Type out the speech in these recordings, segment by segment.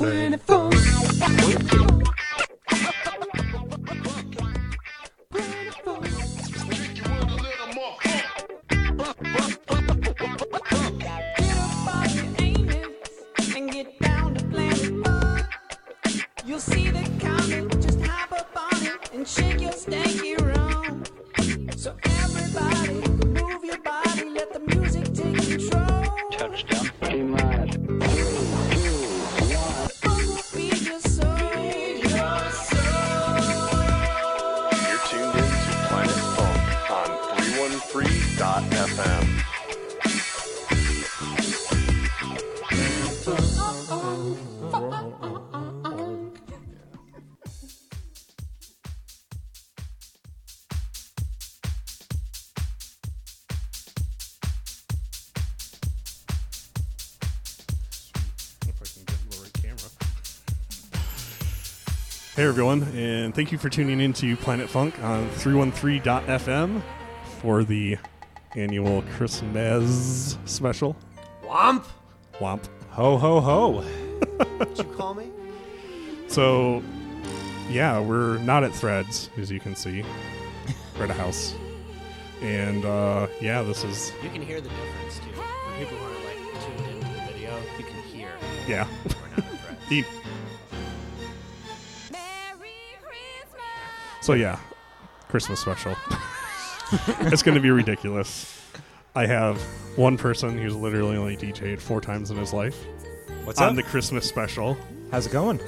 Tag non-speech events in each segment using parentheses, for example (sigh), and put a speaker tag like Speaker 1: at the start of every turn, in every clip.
Speaker 1: Planet
Speaker 2: everyone, and thank you for tuning in to Planet Funk on 313.fm for the annual Christmas special.
Speaker 3: Womp!
Speaker 2: Womp.
Speaker 3: Ho ho ho! What'd you call me? (laughs)
Speaker 2: So, yeah, we're not at Threads, as you can see. We're at a house. And, uh, yeah, this is,
Speaker 3: You can hear the difference too. For people who are like tuned into the video, you can hear
Speaker 2: yeah.
Speaker 3: we're not at threads. (laughs)
Speaker 2: So yeah, Christmas special. (laughs) it's going to be ridiculous. I have one person who's literally only DJ'd four times in his life
Speaker 4: What's
Speaker 2: on
Speaker 4: up?
Speaker 2: the Christmas special,
Speaker 4: How's it going?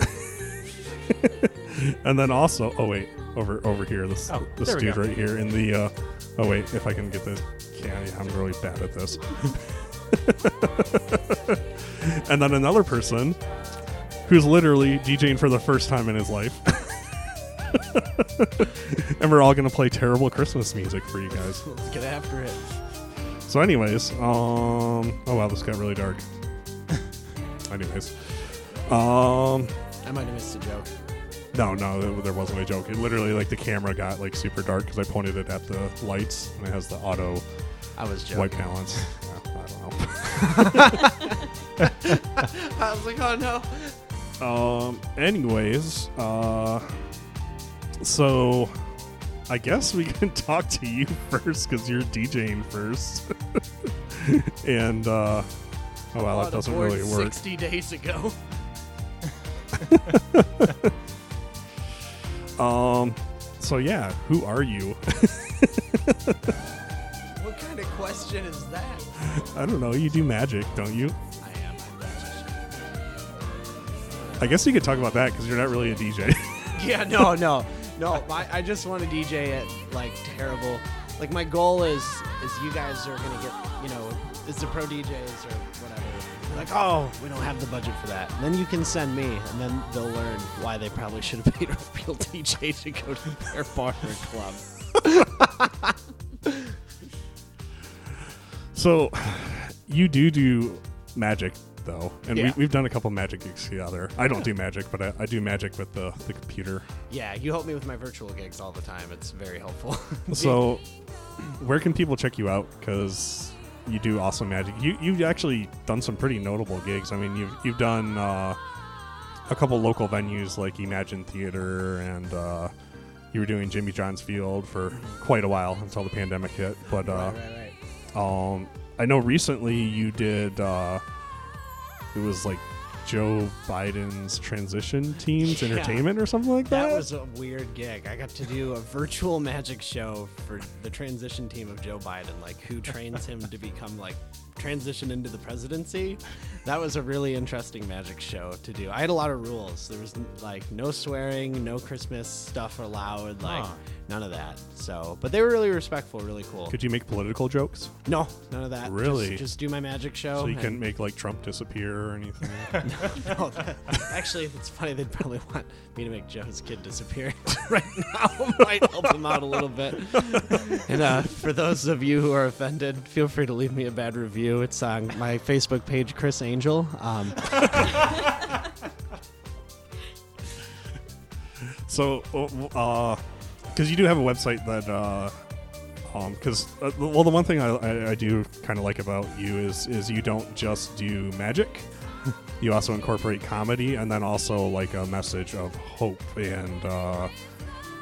Speaker 4: (laughs)
Speaker 2: and then also, oh wait, over over here, this
Speaker 4: Oh,
Speaker 2: this dude right here in the. Uh, oh wait, if I can get this, yeah, I'm really bad at this. (laughs) and then another person who's literally DJing for the first time in his life. (laughs) and we're all to play terrible Christmas music for you guys.
Speaker 3: Let's get after it.
Speaker 2: So, anyways, um, oh wow, this got really dark. (laughs) anyways, um,
Speaker 3: I might have missed a joke.
Speaker 2: no, no, there- wasn't a joke. It literally, like, the camera got like super dark because I pointed it at the lights and it has the auto
Speaker 3: I was joking.
Speaker 2: white balance. I don't know. (laughs)
Speaker 3: I was like, oh no.
Speaker 2: um, anyways, uh, so I guess we (laughs) can talk to you (laughs) first because you're DJing first, (laughs) and uh, oh wow, that doesn't really work.
Speaker 3: 60 days ago.
Speaker 2: Um, so yeah, who are you?
Speaker 3: What kind of question is that?
Speaker 2: I don't know. You do magic, don't you?
Speaker 3: I am. I'm magician.
Speaker 2: I guess you could talk about that because you're not really a DJ.
Speaker 3: Yeah, no, no, no. My, I just want to DJ at like terrible. Like my goal is is you guys are gonna get you know is the pro DJs or whatever. Like oh we don't have the budget for that. And then you can send me, and then they'll learn why they probably should have (laughs) paid a real DJ to go to their bar or club. (laughs)
Speaker 2: so you do do magic though, and
Speaker 3: Yeah.
Speaker 2: we, we've done a couple magic gigs together. I don't do magic, but I, I do magic with the, the computer.
Speaker 3: Yeah, you help me with my virtual gigs all the time. It's very helpful. (laughs)
Speaker 2: So where can people check you out? Because you do awesome magic. You you've actually done some pretty notable gigs. I mean, you've you've done uh, a couple local venues like Imagine Theater, and uh, you were doing Jimmy John's Field for quite a while until the pandemic hit. But uh,
Speaker 3: right, right, right.
Speaker 2: um, I know recently you did. Uh, it was like Joe Biden's transition teams
Speaker 3: Yeah.
Speaker 2: entertainment or something like that.
Speaker 3: That was a weird gig. I got to do a virtual magic show for the transition team of Joe Biden, like who trains him to become like transition into the presidency. That was a really interesting magic show to do. I had a lot of rules. There was like no swearing, no Christmas stuff allowed, like
Speaker 4: Huh.
Speaker 3: none of that. So, but they were really respectful, really cool.
Speaker 2: Could you make political jokes?
Speaker 3: no, none of that.
Speaker 2: Really?
Speaker 3: Just, do my magic show.
Speaker 2: So you couldn't make like Trump disappear or anything. (laughs)
Speaker 3: No, that- actually, it's funny. They'd probably want me to make Joe's kid disappear (laughs) right now. (laughs) Might help them out a little bit. And uh, for those of you who are offended, feel free to leave me a bad review. It's on my Facebook page, Criss Angel. Um, (laughs)
Speaker 2: so, uh, because you do have a website that, uh, um, because uh, well, the one thing I, I, I do kind of like about you is is you don't just do magic. you also incorporate comedy and then also like a message of hope and uh,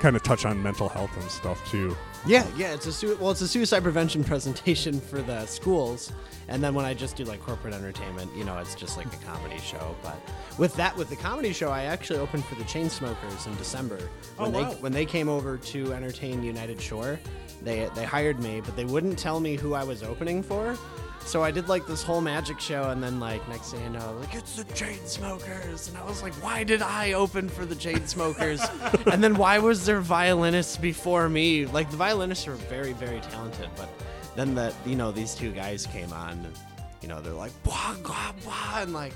Speaker 2: kind of touch on mental health and stuff too.
Speaker 3: Yeah, yeah. It's a sui- well, it's a suicide prevention (laughs) presentation for the schools, and then when I just do like corporate entertainment, you know, it's just like a comedy show. But with that, with the comedy show, I actually opened for the Chainsmokers in December oh, when
Speaker 5: Oh,
Speaker 3: they when they came over to entertain United Shore. They they hired me, but they wouldn't tell me who I was opening for. So I did like this whole magic show, and then like next thing you know, like it's the Chainsmokers, and I was like, why did I open for the Chainsmokers? (laughs) and then why was there violinists before me? Like the violinists are very very talented, but then the you know these two guys came on, and you know they're like blah blah blah, and like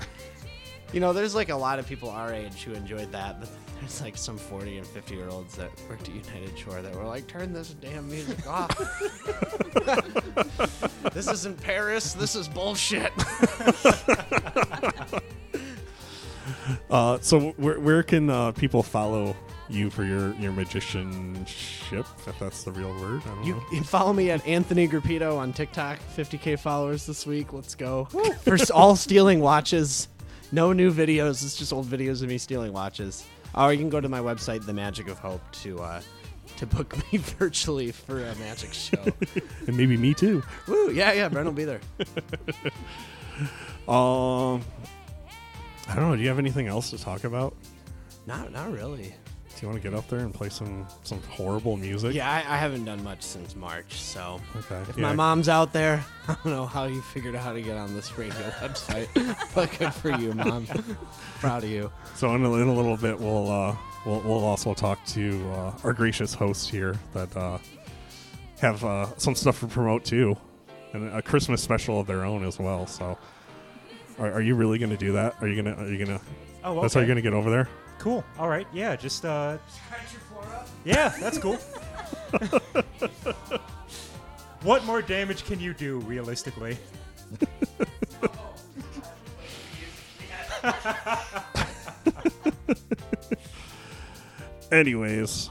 Speaker 3: you know there's like a lot of people our age who enjoyed that, but there's like some 40 and 50 year olds that worked at United Shore that were like, turn this damn music off. (laughs) this isn't Paris. This is bullshit. (laughs)
Speaker 2: Uh, so where, where can uh, people follow you for your, your magicianship, if that's the real word? I don't
Speaker 3: You
Speaker 2: know.
Speaker 3: can follow me at Anthony Grappito on TikTok. 50k followers this week. Let's go. For all stealing watches. No new videos. It's just old videos of me stealing watches. Or you can go to my website, The Magic of Hope, to uh, to book (laughs) me virtually for a magic show. (laughs)
Speaker 2: And maybe me too.
Speaker 3: Woo! Yeah, yeah. Brent will be there. (laughs)
Speaker 2: Um, I don't know. Do you have anything else to talk about?
Speaker 3: Not, not really.
Speaker 2: Do you want to get up there and play some some horrible music?
Speaker 3: Yeah, I, I haven't done much since March, so
Speaker 2: Okay.
Speaker 3: if
Speaker 2: yeah.
Speaker 3: my mom's out there, I don't know how you figured out how to get on this radio website, but good for you, mom. Proud of you.
Speaker 2: So in a, in a little bit, we'll uh, we'll, we'll also talk to uh, our gracious host here that uh, have uh, some stuff to promote too, and a Christmas special of their own as well. So, are, are you really going to do that? Are you gonna? Are you gonna?
Speaker 5: Oh, okay.
Speaker 2: That's how you're gonna get over there?
Speaker 5: Cool. All right. Yeah. Just uh. Yeah, that's cool. (laughs) what more damage can you do realistically? (laughs) (laughs)
Speaker 2: Anyways,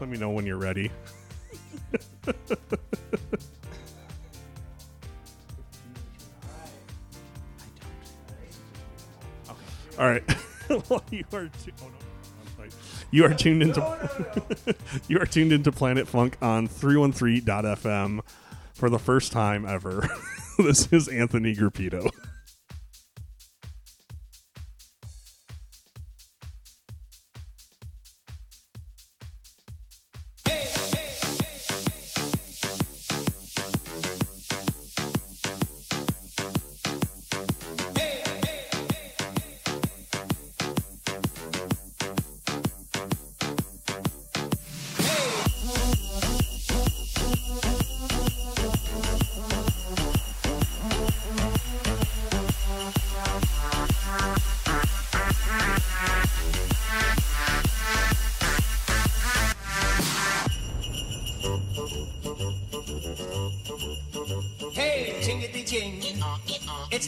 Speaker 2: let me know when you're ready. All right. (laughs) well, you are. Tu- oh, no. I'm sorry. You are tuned into (laughs) you are tuned into Planet Funk on 313.fm for the first time ever. (laughs) this is Anthony Gruppito.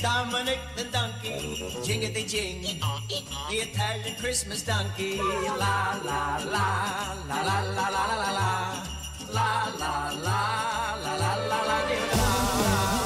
Speaker 4: Dominic the donkey. Jingity jing. The Italian Christmas donkey. La la la la la la la la la la. La la la la la la la. La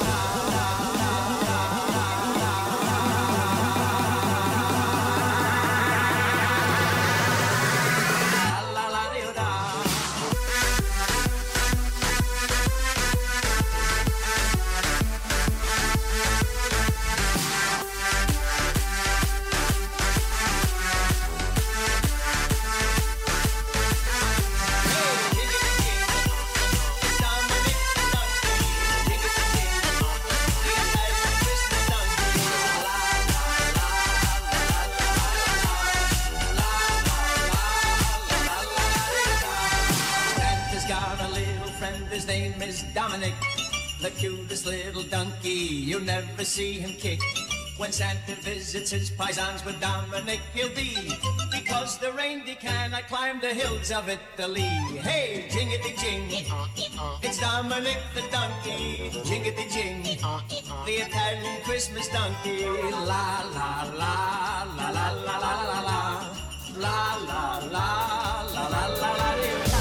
Speaker 4: Dominic. The cutest little donkey, you'll never see him kick. When Santa visits his paisans with Dominic, he'll be. Because the reindeer cannot climb the hills of Italy. Hey, jingity jing. It's Dominic the donkey. Jingity jing. The Italian Christmas donkey. La la la la la la la la la la. La la la la la la la
Speaker 6: la.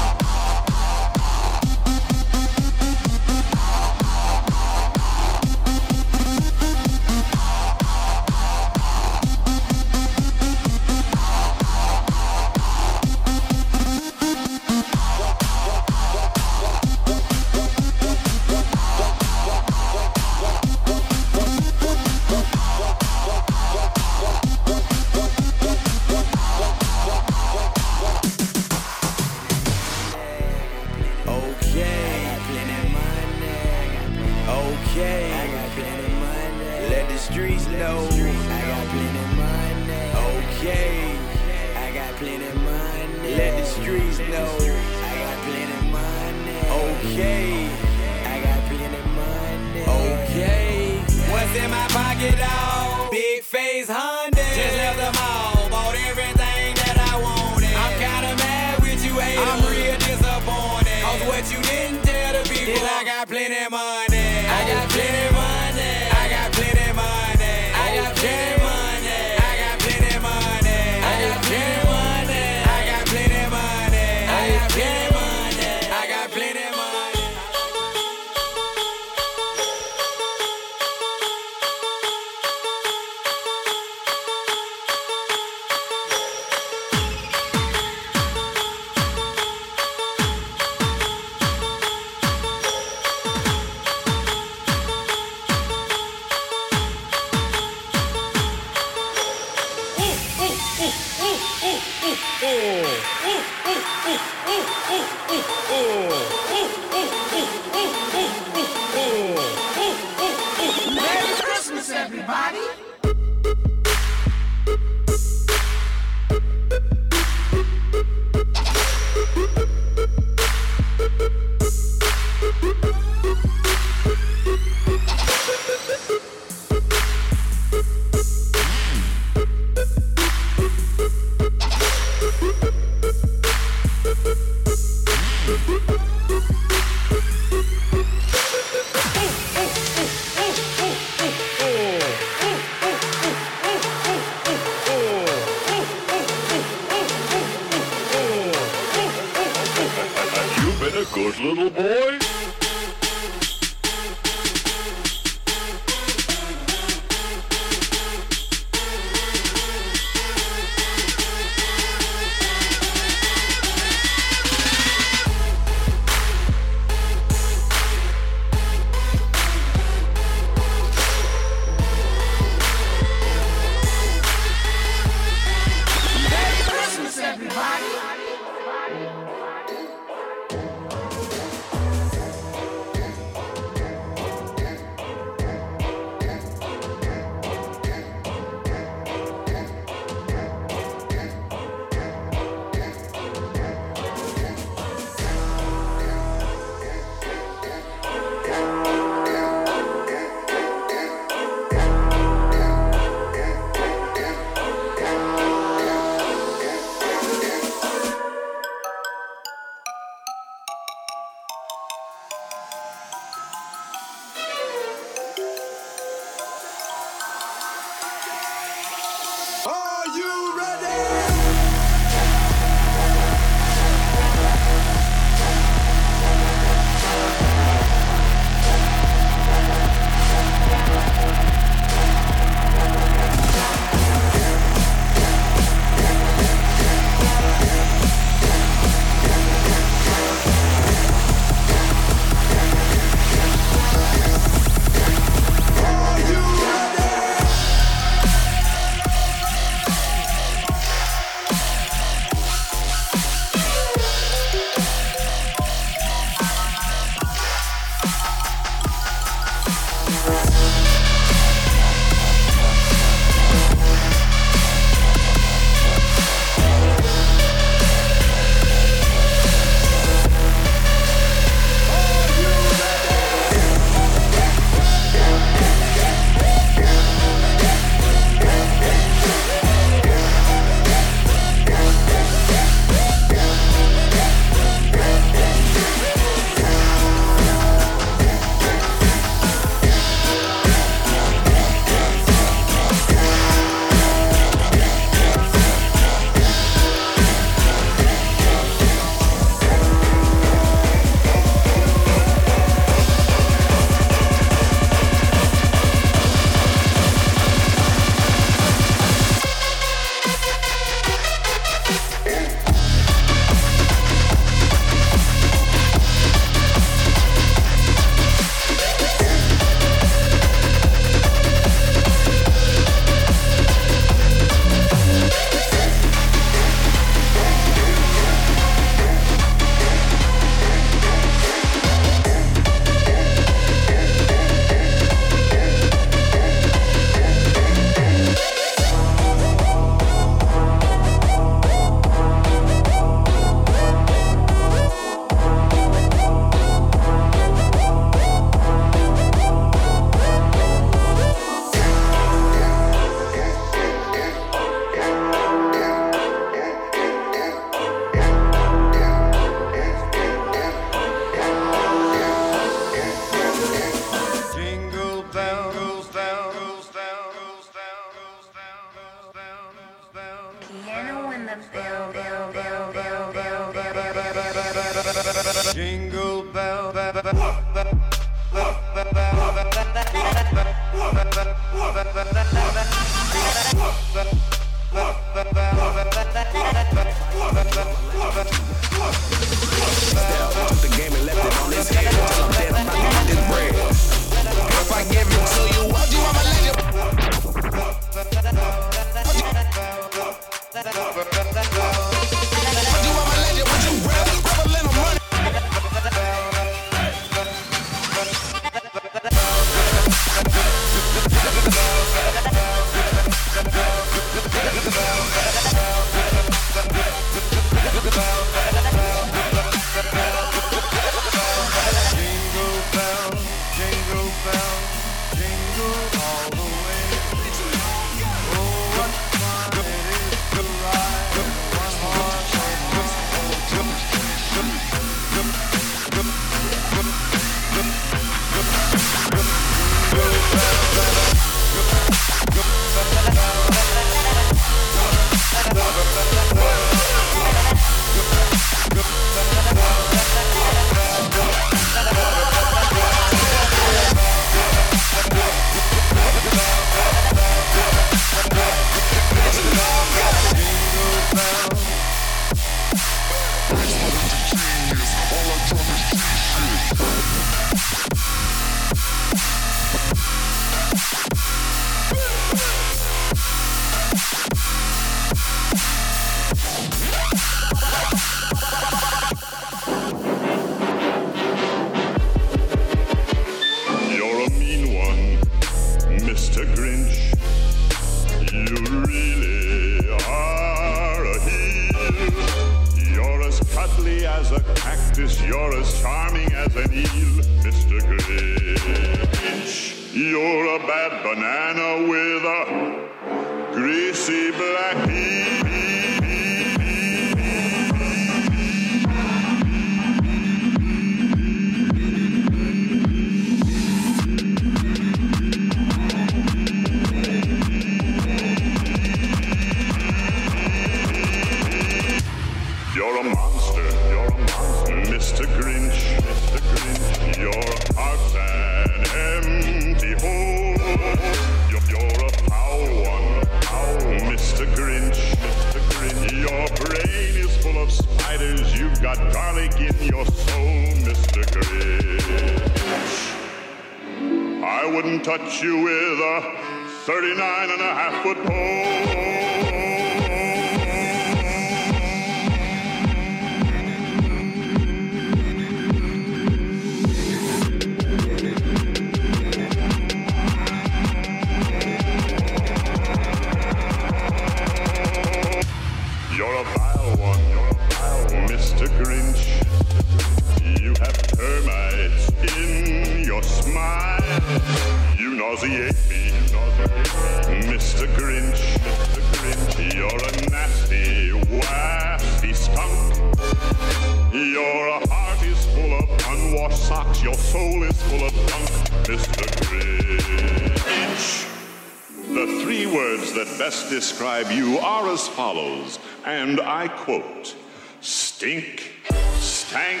Speaker 6: and I quote, stink, stank,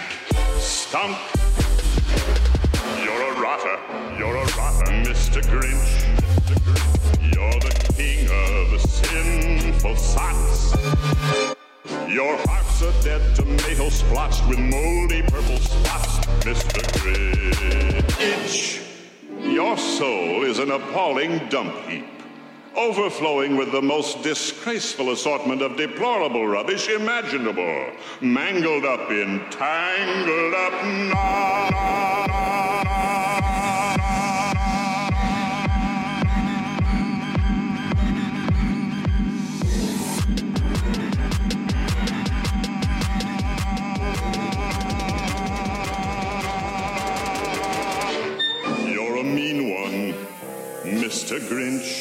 Speaker 6: stunk. You're a rotter, you're a rotter, Mr. Grinch. Mr. Grinch. You're the king of sinful sots. Your heart's a dead tomato splotched with moldy purple spots, Mr. Grinch. Your soul is an appalling dump heap overflowing with the most disgraceful assortment of deplorable rubbish imaginable, mangled up in tangled up knots. Mr. Grinch.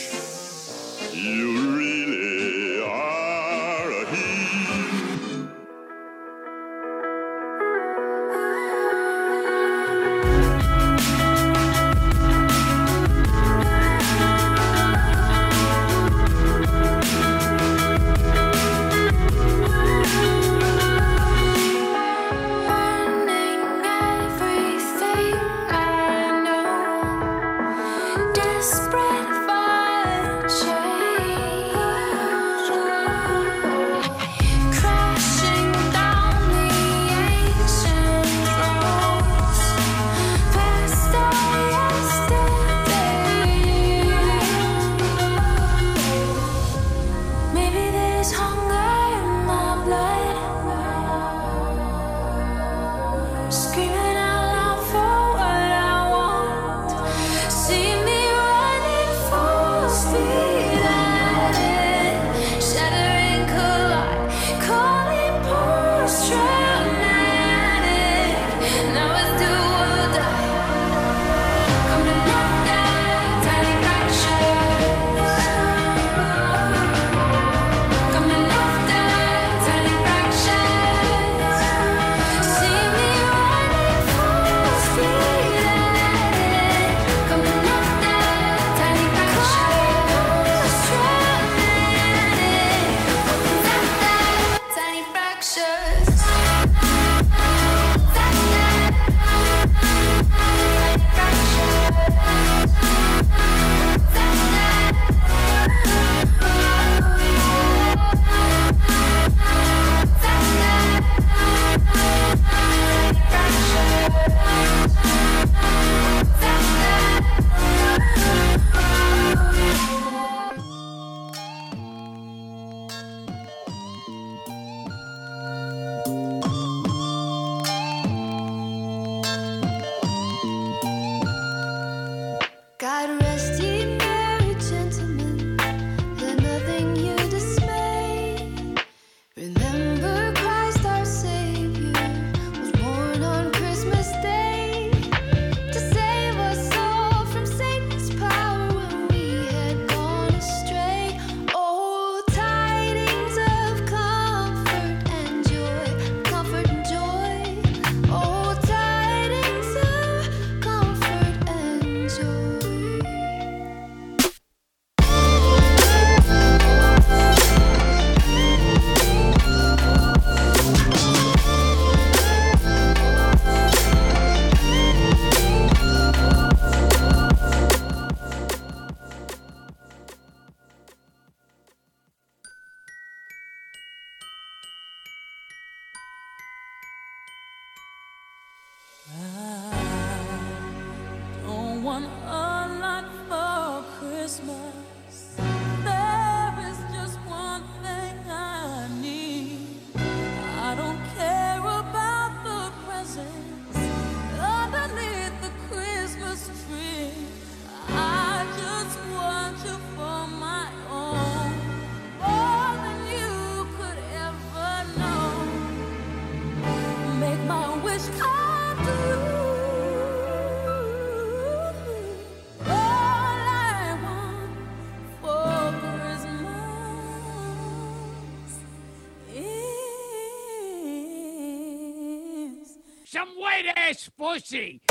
Speaker 7: Pussy.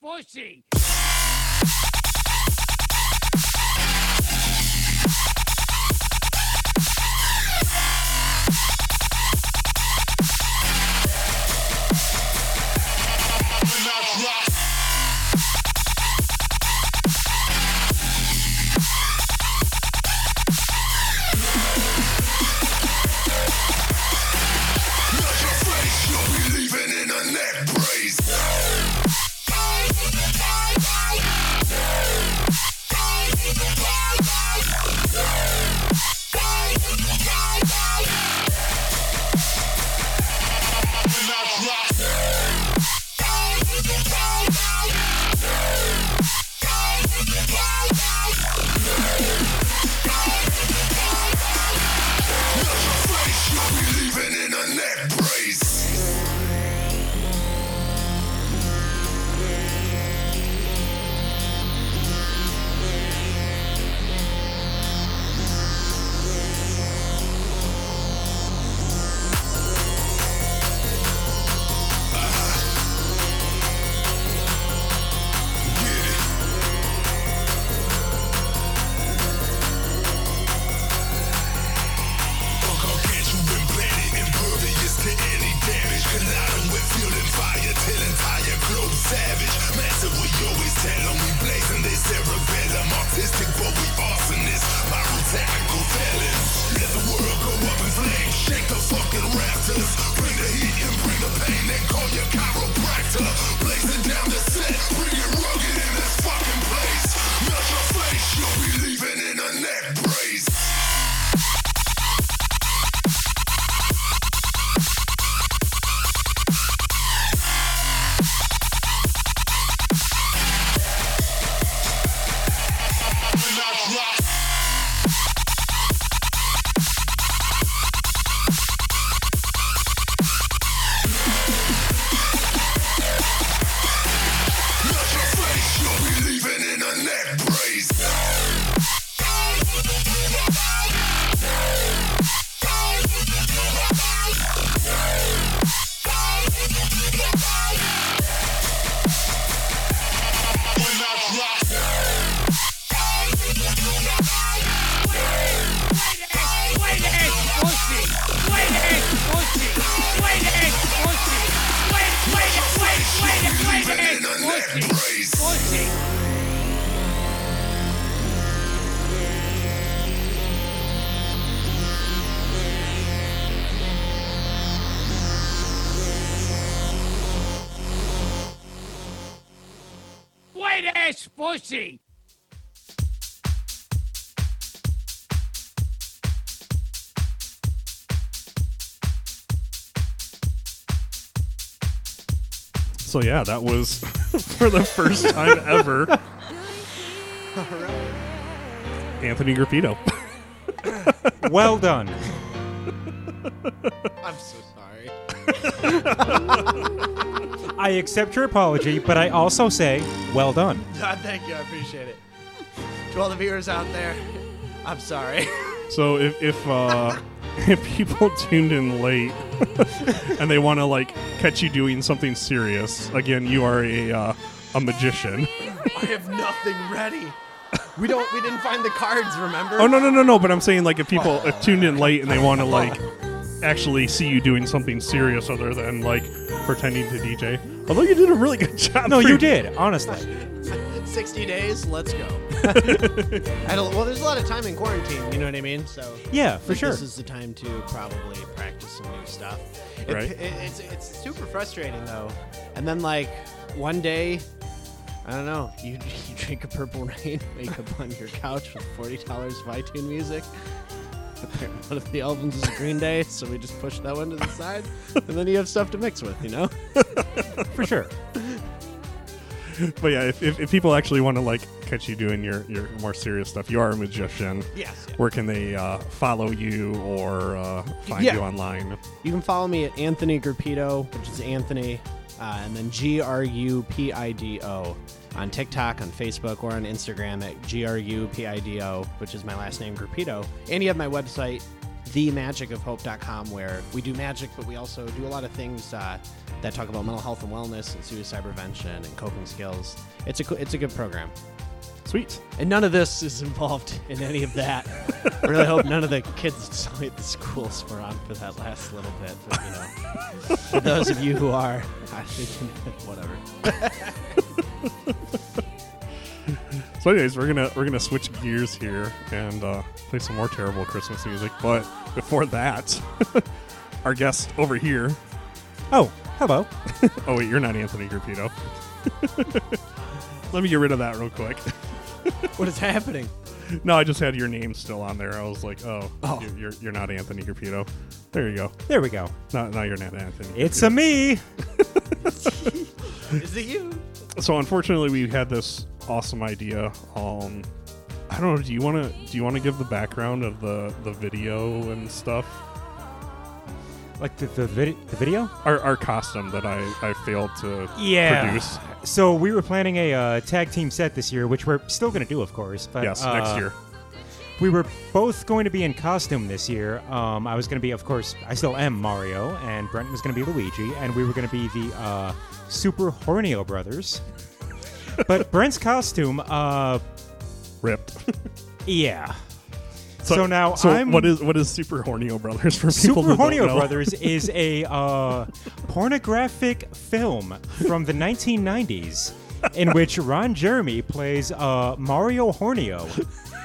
Speaker 8: White ass.
Speaker 2: So yeah, that was (laughs) for the first time ever. Anthony Grupido. (laughs)
Speaker 5: well done.
Speaker 3: I'm so sorry. (laughs)
Speaker 5: I accept your apology, but I also say, well done.
Speaker 3: God, (laughs) thank you. I appreciate it. To all the viewers out there, I'm sorry. (laughs)
Speaker 2: So if if uh, (laughs) if people tuned in late and they want to like catch you doing something serious, again, you are a uh, a magician.
Speaker 3: I have nothing ready. We don't. We didn't find the cards. Remember?
Speaker 2: Oh no no no no! But I'm saying like if people if tuned in late and they want to like actually see you doing something serious other than like pretending to DJ. Although you did a really good (laughs) job.
Speaker 5: No,
Speaker 2: for-
Speaker 5: you did, honestly. (laughs)
Speaker 3: 60 days. Let's go. (laughs) I don't, well, there's a lot of time in quarantine. You know what I mean? So
Speaker 5: Yeah, for
Speaker 3: like,
Speaker 5: sure.
Speaker 3: This is the time to probably practice some new stuff. It-
Speaker 2: Right.
Speaker 3: it- it's it's super frustrating though. And then like one day. I don't know. You, you drink a purple rain, wake up on your couch with forty dollars of iTunes music. (laughs) One of the albums is Green Day, so we just push that one to the side, and then you have stuff to mix with, you know. (laughs)
Speaker 5: For sure.
Speaker 2: But yeah, if, if, if people actually want to like catch you doing your, your more serious stuff, you are a magician.
Speaker 3: Yes, yeah.
Speaker 2: Where can they uh, follow you or uh, find
Speaker 3: Yeah.
Speaker 2: you online?
Speaker 3: You can follow me at Anthony Grupido, which is Anthony, uh, and then G R U P I D O on TikTok, on Facebook, or on Instagram at G R U P I D O, which is my last name, Grupido. And you have my website, themagicofhope.com where we do magic, but we also do a lot of things uh, that talk about mental health and wellness and suicide prevention and coping skills. It's a it's a good program.
Speaker 2: Sweet.
Speaker 3: And none of this is involved in any of that. I really hope none of the kids at the schools were on for that last little bit. But, you know, for those of you who are, I think (laughs) whatever.
Speaker 2: So, anyways, we're gonna we're gonna switch gears here and uh, play some more terrible Christmas music. But before that, (laughs) our guest over here.
Speaker 5: Oh, hello. (laughs)
Speaker 2: oh wait, you're not Anthony Grupido. Let me get rid of that real quick. (laughs)
Speaker 3: what is happening?
Speaker 2: No, I just had your name still on there. I was like, oh,
Speaker 3: Oh.
Speaker 2: You're, you're you're not Anthony Grupido. There you go.
Speaker 5: There we go.
Speaker 2: No, no, you're not Anthony.
Speaker 5: It's a me. (laughs)
Speaker 3: Is it you?
Speaker 2: so unfortunately we had this awesome idea um i don't know do you want to do you want to give the background of the the video and stuff
Speaker 5: Like the the, vid- the video?
Speaker 2: our, our costume that i i failed to
Speaker 5: Yeah.
Speaker 2: produce
Speaker 5: So we were planning a uh, tag team set this year, which we're still going to do, of course. But,
Speaker 2: yes
Speaker 5: uh,
Speaker 2: next year
Speaker 5: We were both going to be in costume this year. Um, I was going to be, of course, I still am Mario, and Brent was going to be Luigi, and we were going to be the uh, Super Hornio brothers. (laughs) but Brent's costume, uh,
Speaker 2: ripped (laughs)
Speaker 5: yeah. So, now
Speaker 2: so
Speaker 5: I'm
Speaker 2: what is what is super hornio brothers for people
Speaker 5: Super
Speaker 2: who don't
Speaker 5: Hornio? Brothers is a uh, pornographic film from the 1990s in (laughs) which Ron Jeremy plays uh, Mario Hornio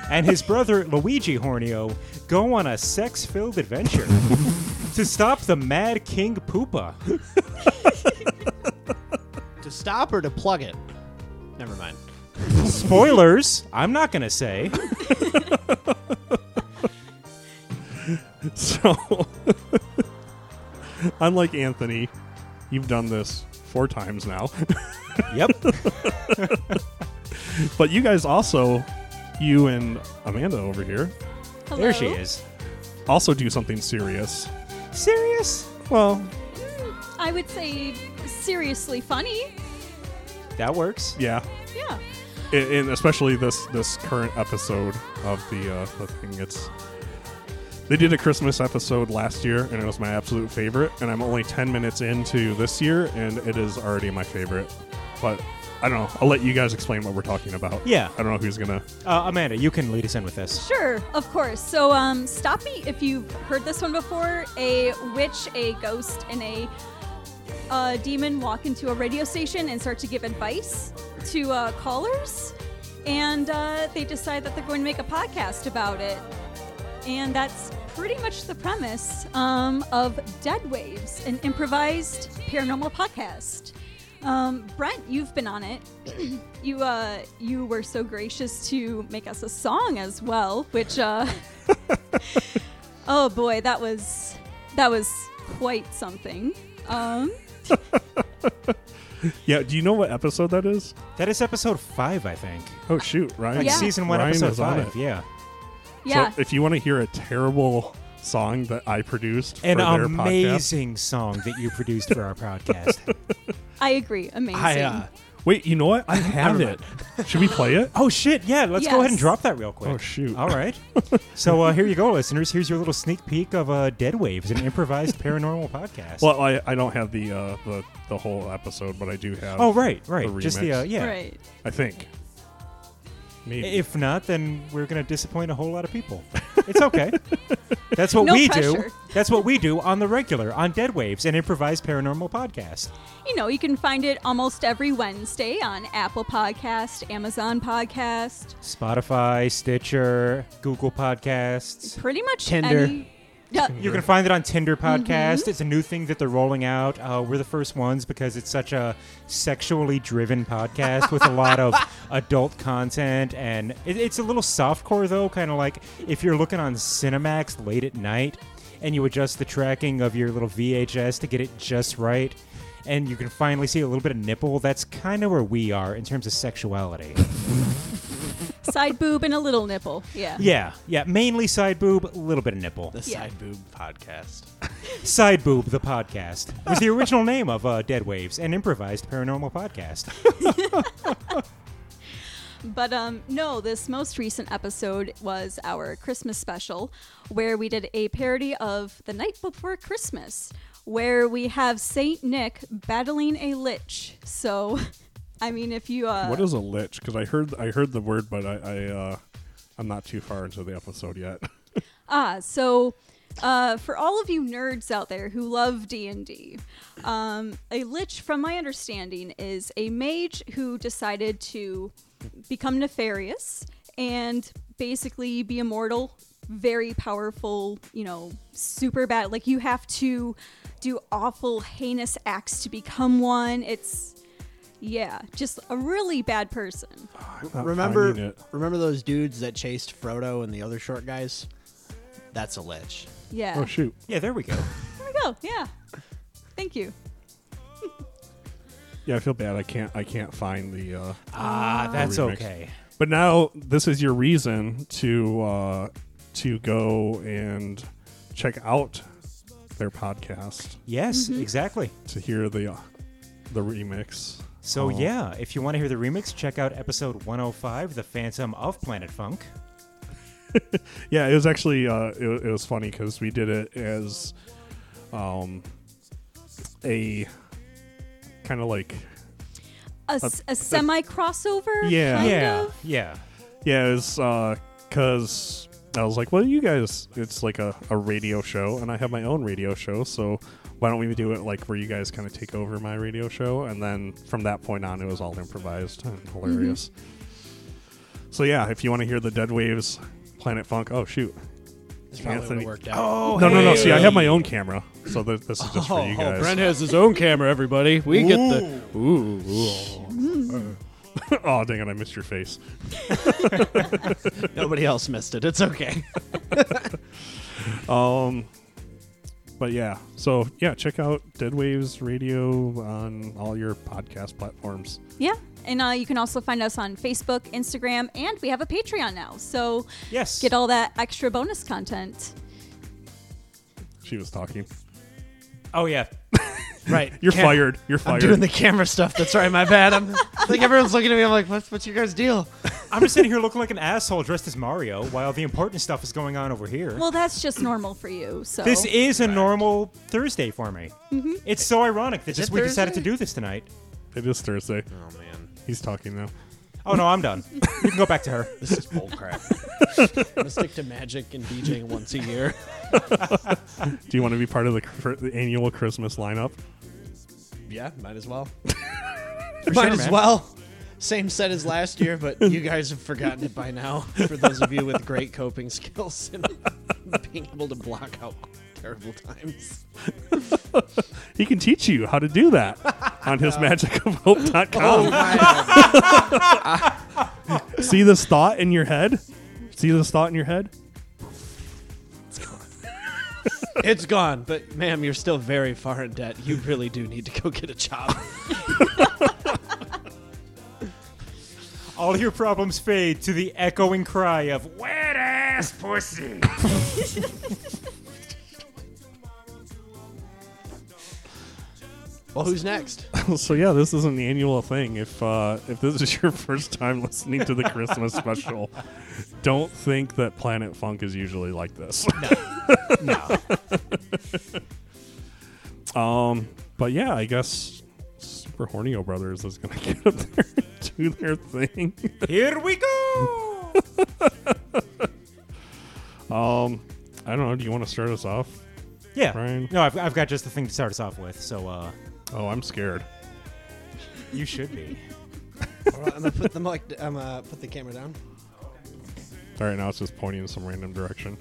Speaker 5: and his brother Luigi Hornio go on a sex-filled adventure to stop the Mad King Poopa. (laughs)
Speaker 3: To stop or to plug it? Never mind.
Speaker 5: Spoilers, I'm not going to say. (laughs) (laughs)
Speaker 2: so unlike anthony you've done this four times now
Speaker 5: Yep. (laughs)
Speaker 2: but you guys also you and amanda over here
Speaker 5: There she is.
Speaker 2: also do something serious
Speaker 5: Serious?
Speaker 2: well
Speaker 9: I would say seriously funny.
Speaker 5: That works.
Speaker 2: yeah
Speaker 9: Yeah.
Speaker 2: and, and especially this this current episode of the uh, the thing. It's they did a Christmas episode last year, and it was my absolute favorite. And I'm only ten minutes into this year, and it is already my favorite. But I don't know. I'll let you guys explain what we're talking about.
Speaker 5: Yeah.
Speaker 2: I don't know who's gonna.
Speaker 5: Uh, Amanda, you can lead us in with this.
Speaker 9: Sure, of course. So, um, stop me if you've heard this one before. A witch, a ghost, and a uh, demon walk into a radio station and start to give advice to uh, callers, and uh, they decide that they're going to make a podcast about it. And that's pretty much the premise um, of Dead Waves, an improvised paranormal podcast. Um, Brent, you've been on it. (clears throat) you uh, you were so gracious to make us a song as well, which uh, (laughs) oh boy, that was that was quite something. Um, (laughs)
Speaker 2: Yeah. Do you know what episode that is?
Speaker 5: That is episode five, I think.
Speaker 2: Oh shoot, Ryan.
Speaker 5: Like
Speaker 9: Yeah.
Speaker 5: season one,
Speaker 2: Ryan
Speaker 5: episode
Speaker 2: is on
Speaker 5: five.
Speaker 2: it.
Speaker 5: Yeah.
Speaker 9: Yeah,
Speaker 2: So if you want to hear a terrible song that I produced
Speaker 5: An
Speaker 2: for their podcast,
Speaker 5: amazing song that you produced for our podcast. (laughs)
Speaker 9: I agree. Amazing.
Speaker 3: I, uh,
Speaker 2: wait, you know what? I have it. Should we play it?
Speaker 5: Oh shit! Yeah, let's go ahead and drop that real quick.
Speaker 2: Oh, shoot.
Speaker 5: All right. (laughs) so uh, here you go, listeners. Here's your little sneak peek of uh, Dead Waves, an improvised paranormal podcast.
Speaker 2: Well, I, I don't have the uh, the the whole episode, but I do have.
Speaker 5: oh right, right.
Speaker 2: the
Speaker 5: Just the uh, yeah.
Speaker 9: Right.
Speaker 2: I think. Maybe.
Speaker 5: If not, then we're gonna disappoint a whole lot of people. (laughs) It's okay. That's what
Speaker 9: No
Speaker 5: we do. That's what we do on the regular on Dead Waves, an improvised paranormal podcast.
Speaker 9: You know, you can find it almost every Wednesday on Apple Podcast, Amazon Podcast,
Speaker 5: Spotify, Stitcher, Google Podcasts.
Speaker 9: pretty much
Speaker 3: Tinder.
Speaker 9: any. Yeah,
Speaker 5: You can find it on Tinder
Speaker 9: Mm-hmm.
Speaker 5: Podcast. It's a new thing that they're rolling out. Uh, we're the first ones because it's such a sexually driven podcast with a lot of (laughs) adult content, and it, it's a little softcore though, kind of like if you're looking on Cinemax late at night, and you adjust the tracking of your little VHS to get it just right. And you can finally see a little bit of nipple. That's kind of where we are in terms of sexuality. (laughs)
Speaker 9: side boob and a little nipple. Yeah.
Speaker 5: yeah, yeah. Mainly side boob, a little bit of nipple.
Speaker 3: the
Speaker 9: Yeah.
Speaker 3: Side Boob Podcast. (laughs)
Speaker 5: Side Boob, the podcast, was the original (laughs) name of uh, Dead Waves, an improvised paranormal podcast. (laughs)
Speaker 9: But um, no, this most recent episode was our Christmas special, where we did a parody of The Night Before Christmas, where we have Saint Nick battling a lich. So, I mean, if you uh,
Speaker 2: what is a lich? Because I heard I heard the word, but I, I uh, I'm not too far into the episode yet. (laughs)
Speaker 9: Ah, so uh, for all of you nerds out there who love D and D, um, a lich, from my understanding, is a mage who decided to become nefarious and basically be immortal. Very powerful, you know, super bad. Like you have to do awful, heinous acts to become one. It's yeah, just a really bad person.
Speaker 2: Not
Speaker 3: remember, remember those dudes that chased Frodo and the other short guys? That's a lich.
Speaker 9: Yeah.
Speaker 2: Oh shoot!
Speaker 5: Yeah, there we go.
Speaker 9: There we go. Yeah. Thank you. (laughs)
Speaker 2: Yeah, I feel bad. I can't I can't find the. Uh,
Speaker 5: Ah,
Speaker 2: the
Speaker 5: that's
Speaker 2: remix.
Speaker 5: okay.
Speaker 2: But now this is your reason to uh, to go and check out their podcast
Speaker 5: Yes,
Speaker 9: Mm-hmm.
Speaker 5: exactly.
Speaker 2: to hear the uh, the remix.
Speaker 5: So
Speaker 2: Oh.
Speaker 5: yeah, if you want to hear the remix, check out episode 105, "The Phantom of Planet Funk." (laughs)
Speaker 2: yeah, it was actually uh, it, it was funny because we did it as um a kind of like
Speaker 9: a semi crossover.
Speaker 2: Yeah.
Speaker 9: Kind
Speaker 5: yeah,
Speaker 9: Of?
Speaker 5: yeah.
Speaker 2: yeah, it was because I was like, well, you guys, it's like a, a radio show, and I have my own radio show, so why don't we do it like where you guys kind of take over my radio show, and then from that point on, it was all improvised and hilarious. So yeah, if you want to hear the Dead Waves Planet Funk, oh shoot.
Speaker 3: This probably
Speaker 2: Anthony-
Speaker 3: worked out.
Speaker 5: Oh,
Speaker 2: no, no, no. See, I have my own camera, so th- this is just for you
Speaker 3: Oh,
Speaker 2: guys.
Speaker 3: Brent has his own camera. Everybody, we get the ooh. ooh. (laughs)
Speaker 2: oh, dang it! I missed your face. (laughs)
Speaker 3: Nobody else missed it. It's okay. (laughs)
Speaker 2: Um, but yeah, so yeah, check out Dead Waves Radio on all your podcast platforms.
Speaker 9: Yeah. And uh, you can also find us on Facebook, Instagram, and we have a Patreon now. So
Speaker 5: Yes.
Speaker 9: get all that extra bonus content.
Speaker 2: She was talking.
Speaker 5: Oh yeah. (laughs)
Speaker 3: Right.
Speaker 2: You're
Speaker 3: Cam-
Speaker 2: fired. You're fired.
Speaker 3: I'm doing the camera stuff. That's right. My bad. I'm (laughs) like everyone's looking at me. I'm like, what's what's your guys' deal?
Speaker 5: I'm just sitting here looking like an asshole dressed as Mario while the important stuff is going on over here.
Speaker 9: Well, that's just normal for you. So
Speaker 5: this is a normal Thursday for me.
Speaker 9: Mhm.
Speaker 5: It's so ironic that just
Speaker 3: it
Speaker 5: we decided to do this tonight.
Speaker 2: It is Thursday.
Speaker 3: Oh man,
Speaker 2: He's talking now.
Speaker 5: Oh no, I'm done. you can go back to her.
Speaker 3: this is bullcrap. (laughs) I'm gonna stick to magic and DJing once a year. (laughs)
Speaker 2: Do you want to be part of the, cr- the annual Christmas lineup?
Speaker 3: Yeah, might as well. Might
Speaker 5: sure,
Speaker 3: as
Speaker 5: man.
Speaker 3: well. Same set as last year, but you guys have forgotten it by now. For those of you with great coping skills and (laughs) being able to block out terrible times.
Speaker 2: He can teach you how to do that on his (laughs) magicofhope.com.
Speaker 3: Oh! (laughs)
Speaker 2: See this thought in your head? See this thought in your head?
Speaker 3: It's gone, but ma'am, you're still very far in debt. You really do need to go get a job. (laughs)
Speaker 5: All your problems fade to the echoing cry of wet ass pussy. (laughs)
Speaker 3: Well, who's next? (laughs)
Speaker 2: so yeah, this is an annual thing. If uh, if this is your (laughs) first time listening to the Christmas (laughs) special, don't think that Planet Funk is usually like this.
Speaker 5: no.
Speaker 2: Um, but yeah, I guess Super Hornio Brothers is gonna get up there and do their thing.
Speaker 5: Here we go.
Speaker 2: um, I don't know. Do you want to start us off?
Speaker 5: Yeah.
Speaker 2: Brian?
Speaker 5: No, I've, I've got just the thing to start us off with. So uh,
Speaker 2: Oh, I'm scared.
Speaker 5: you should be. (laughs)
Speaker 3: All right, I'm gonna put the mic. I'm gonna put the camera down.
Speaker 2: All right, now it's just pointing in some random direction.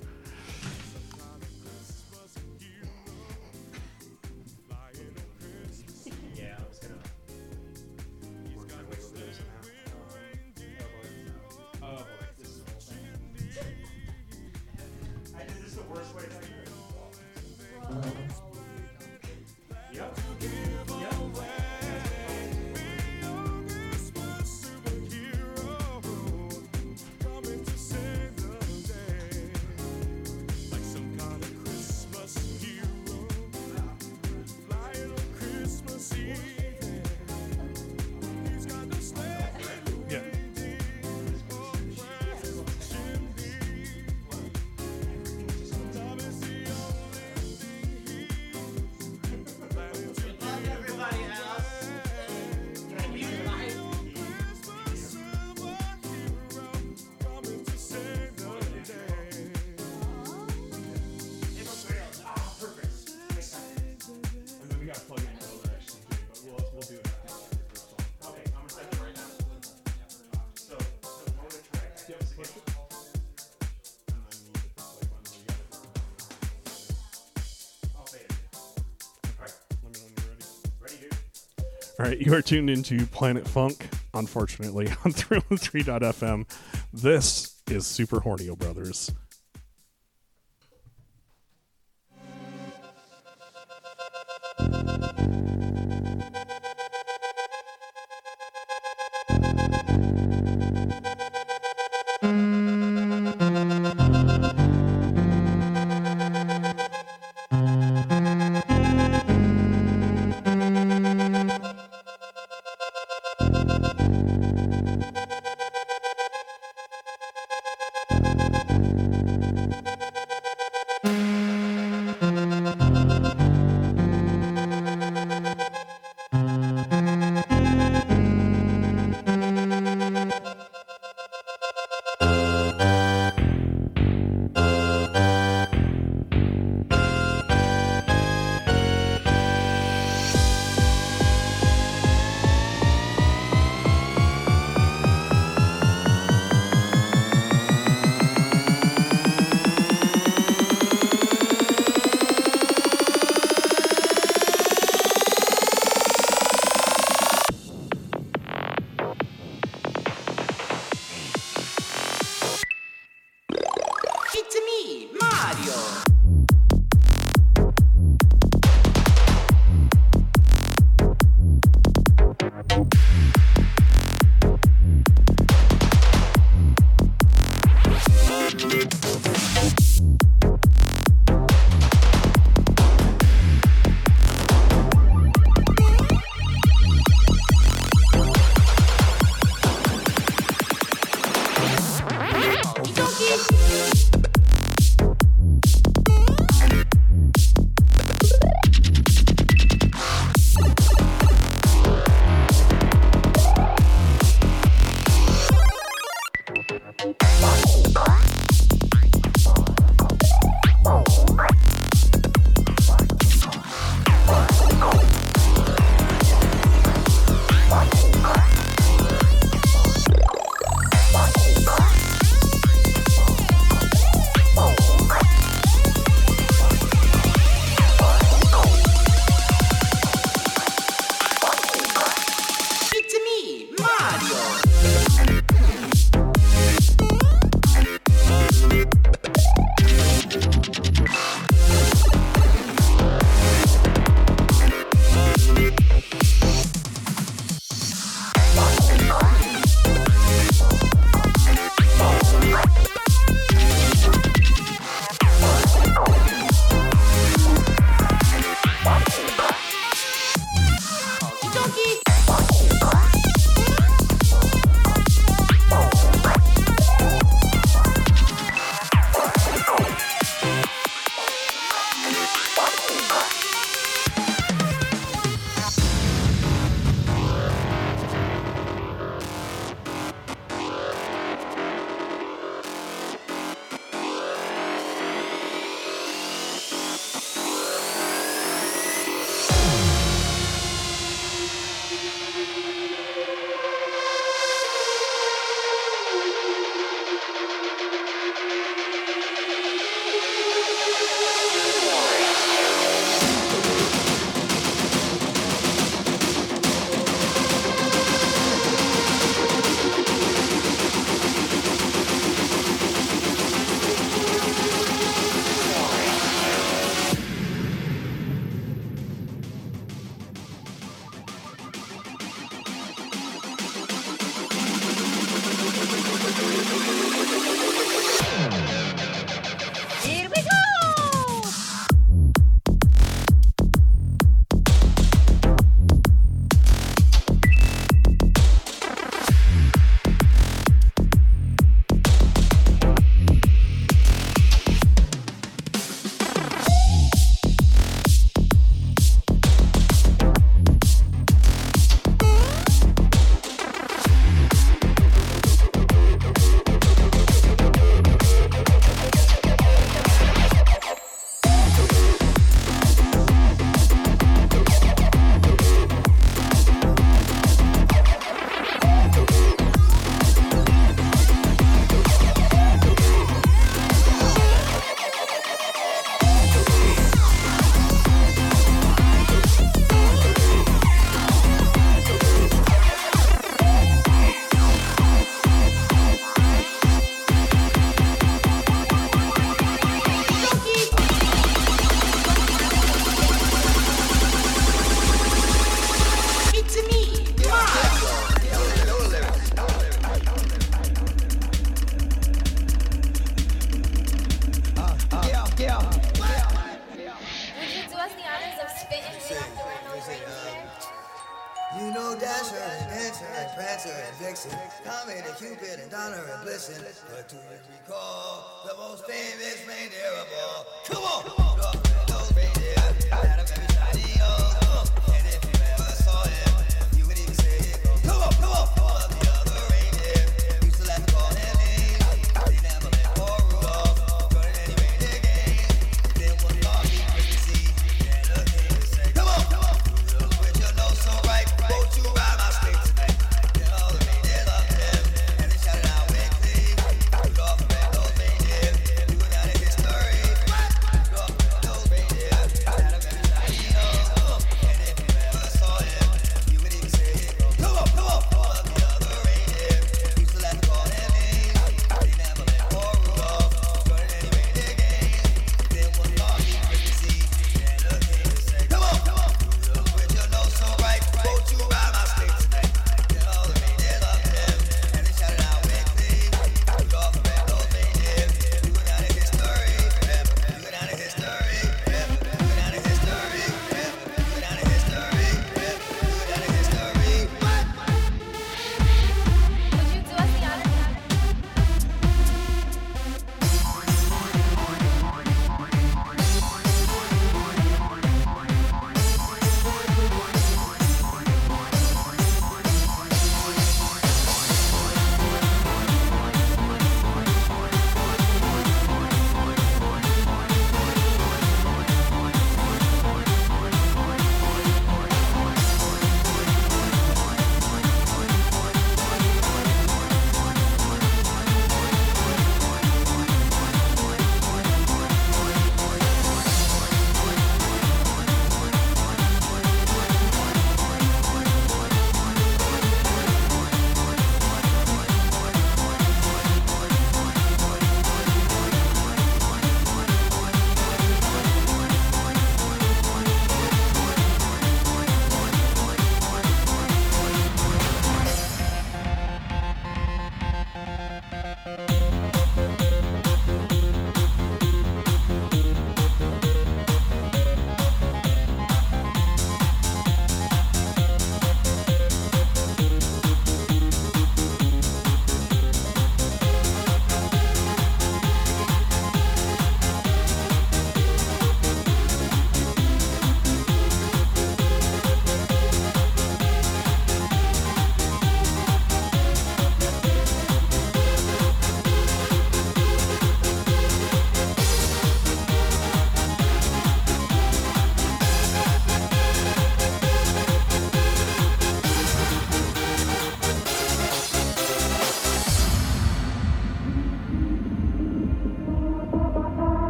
Speaker 2: Are tuned into Planet Funk, unfortunately, (laughs) on 313.fm. This is Super Hornio Brothers.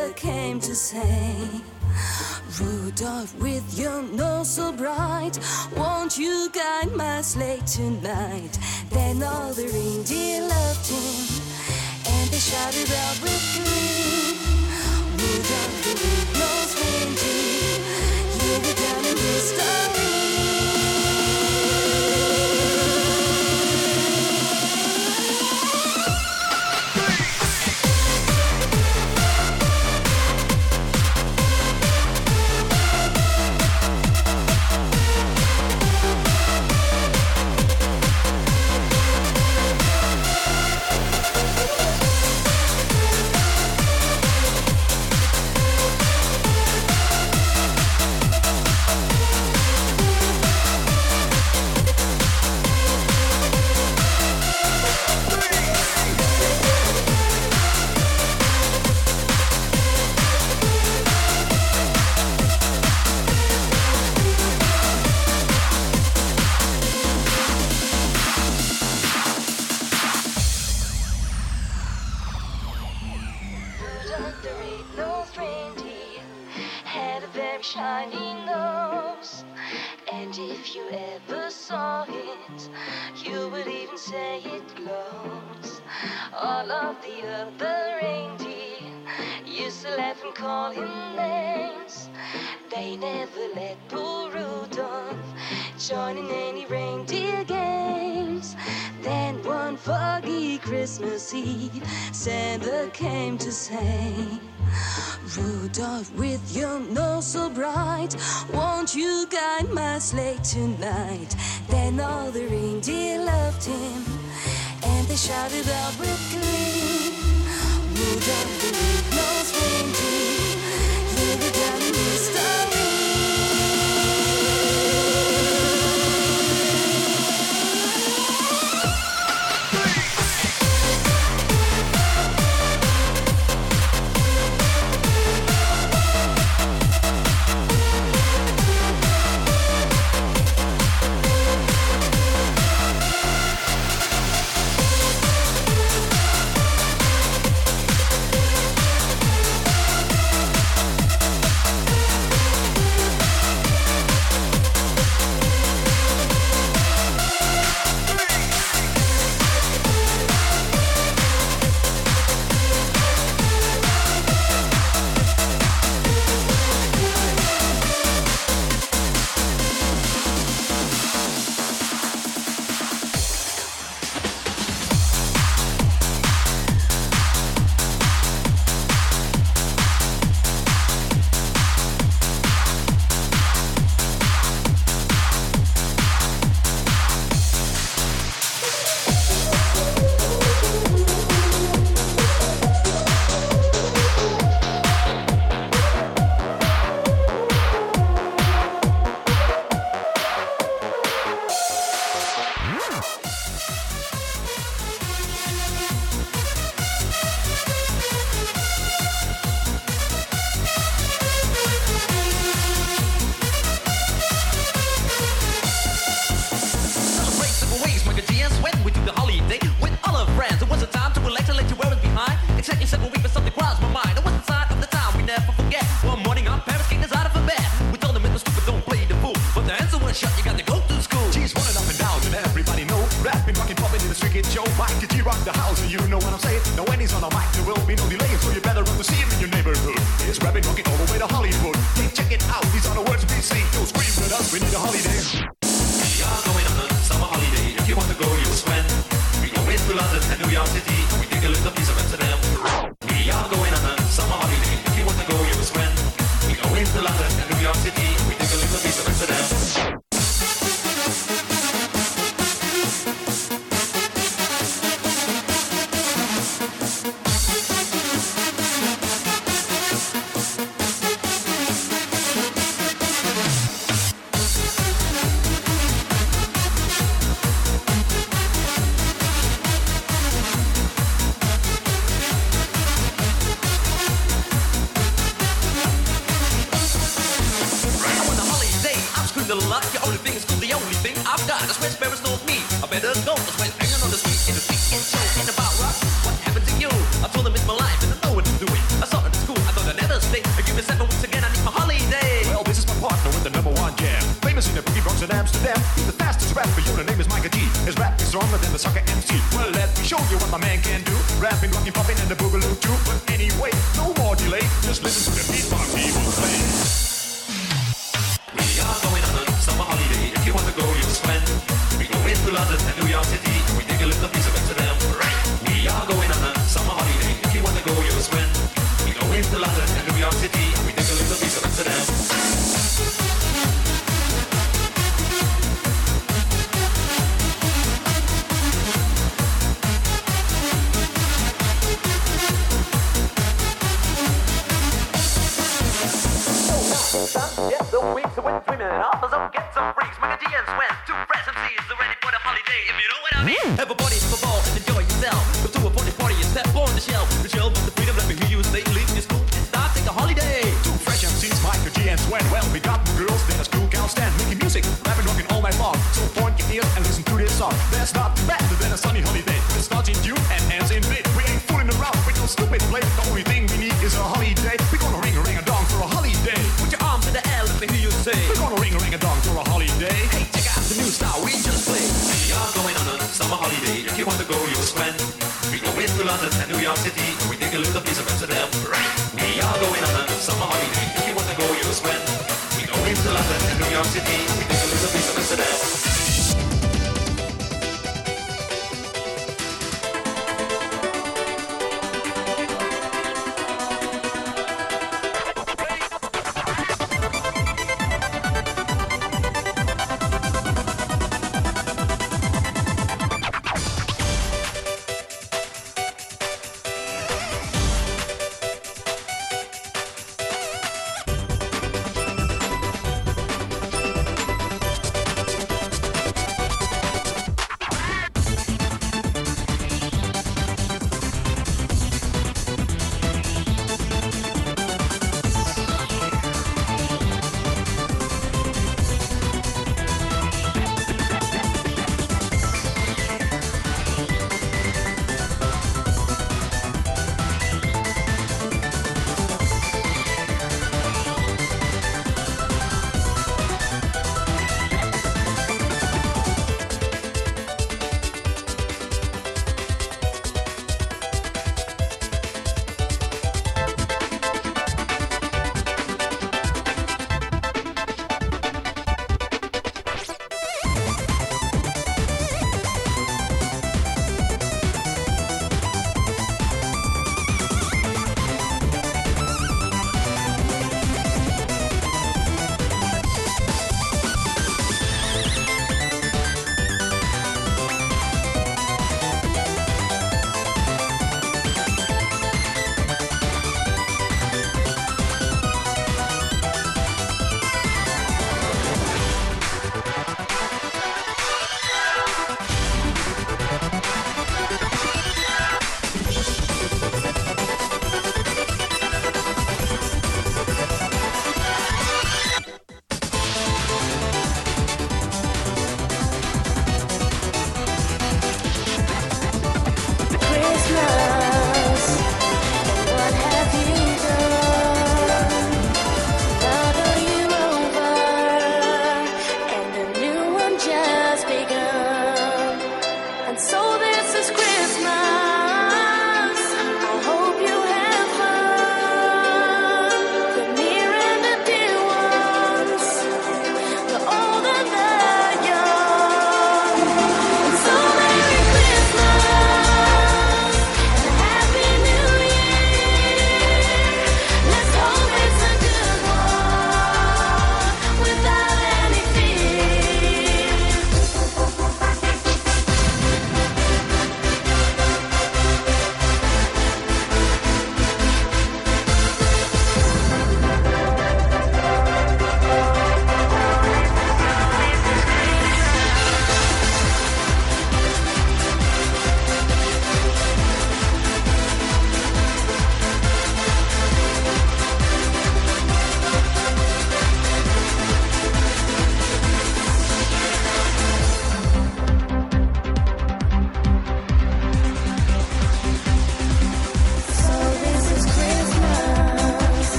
Speaker 10: the. late tonight. Then all the reindeer loved him, and they shouted out with glee. Rudolph the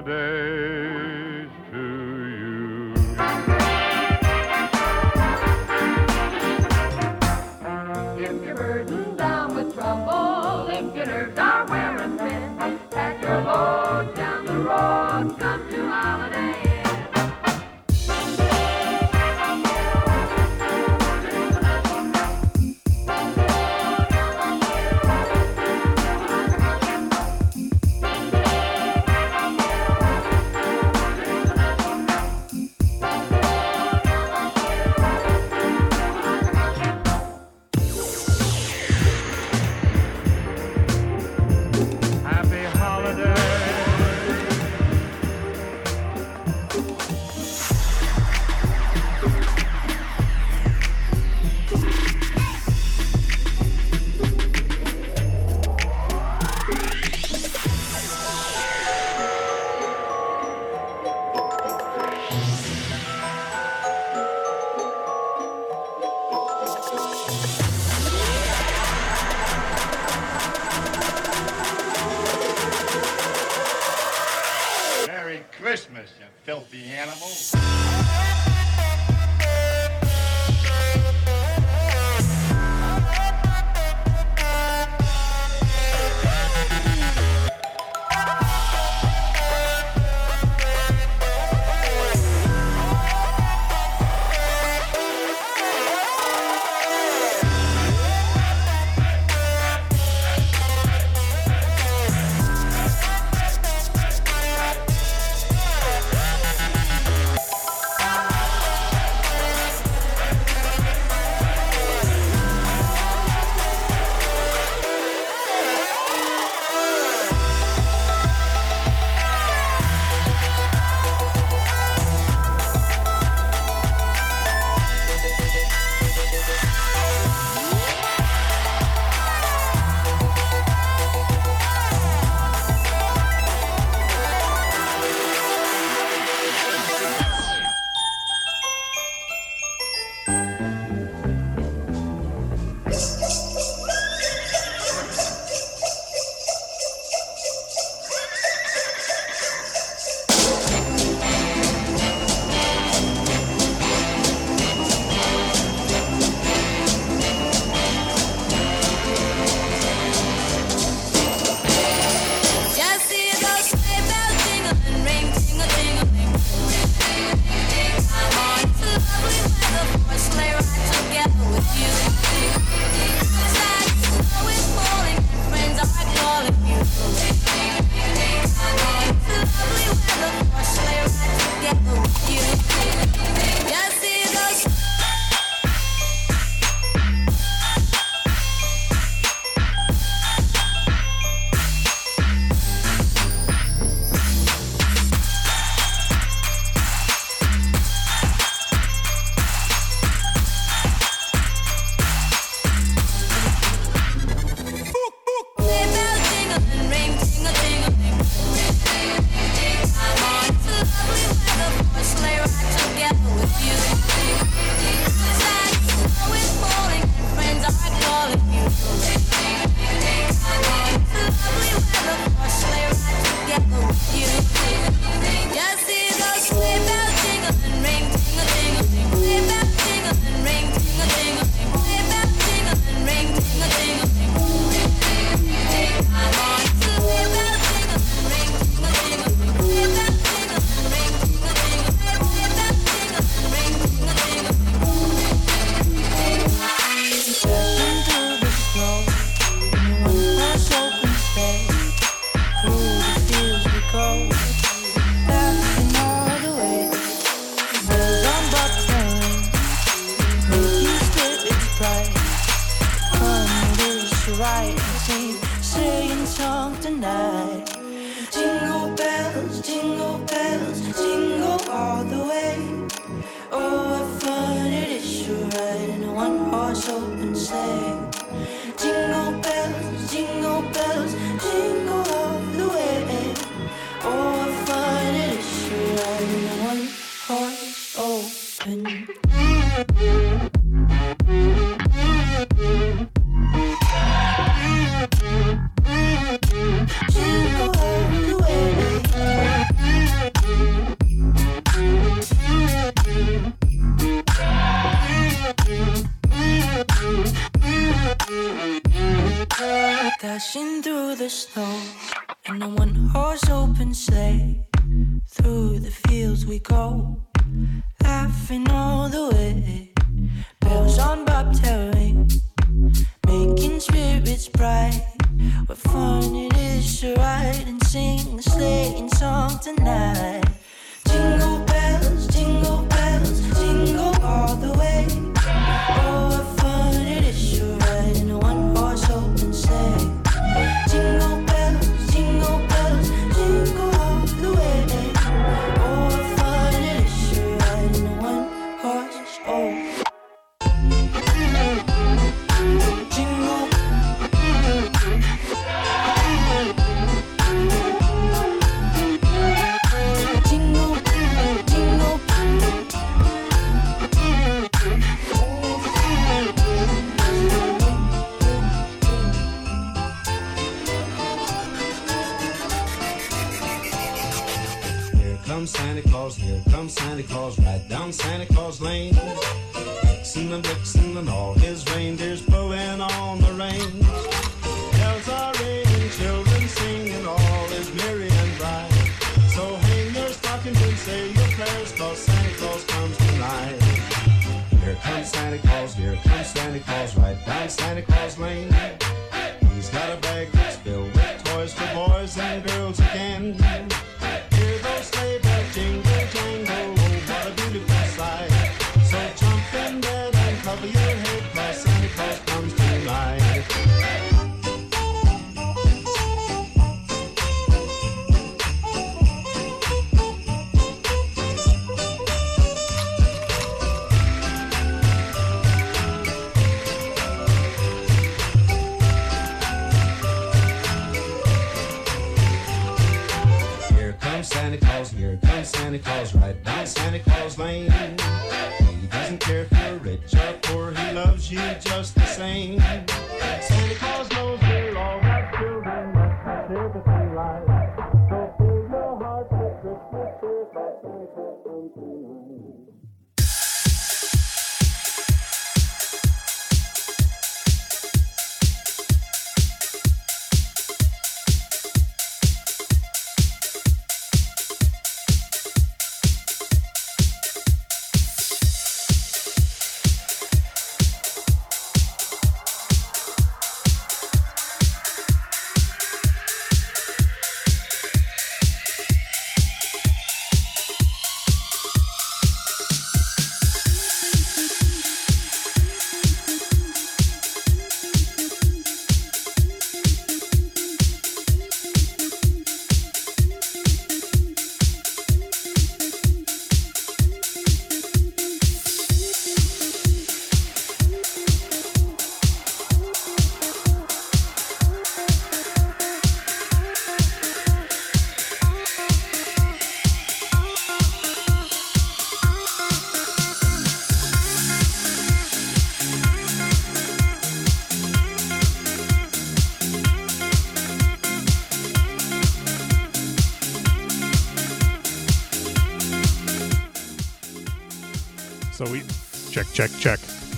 Speaker 7: happy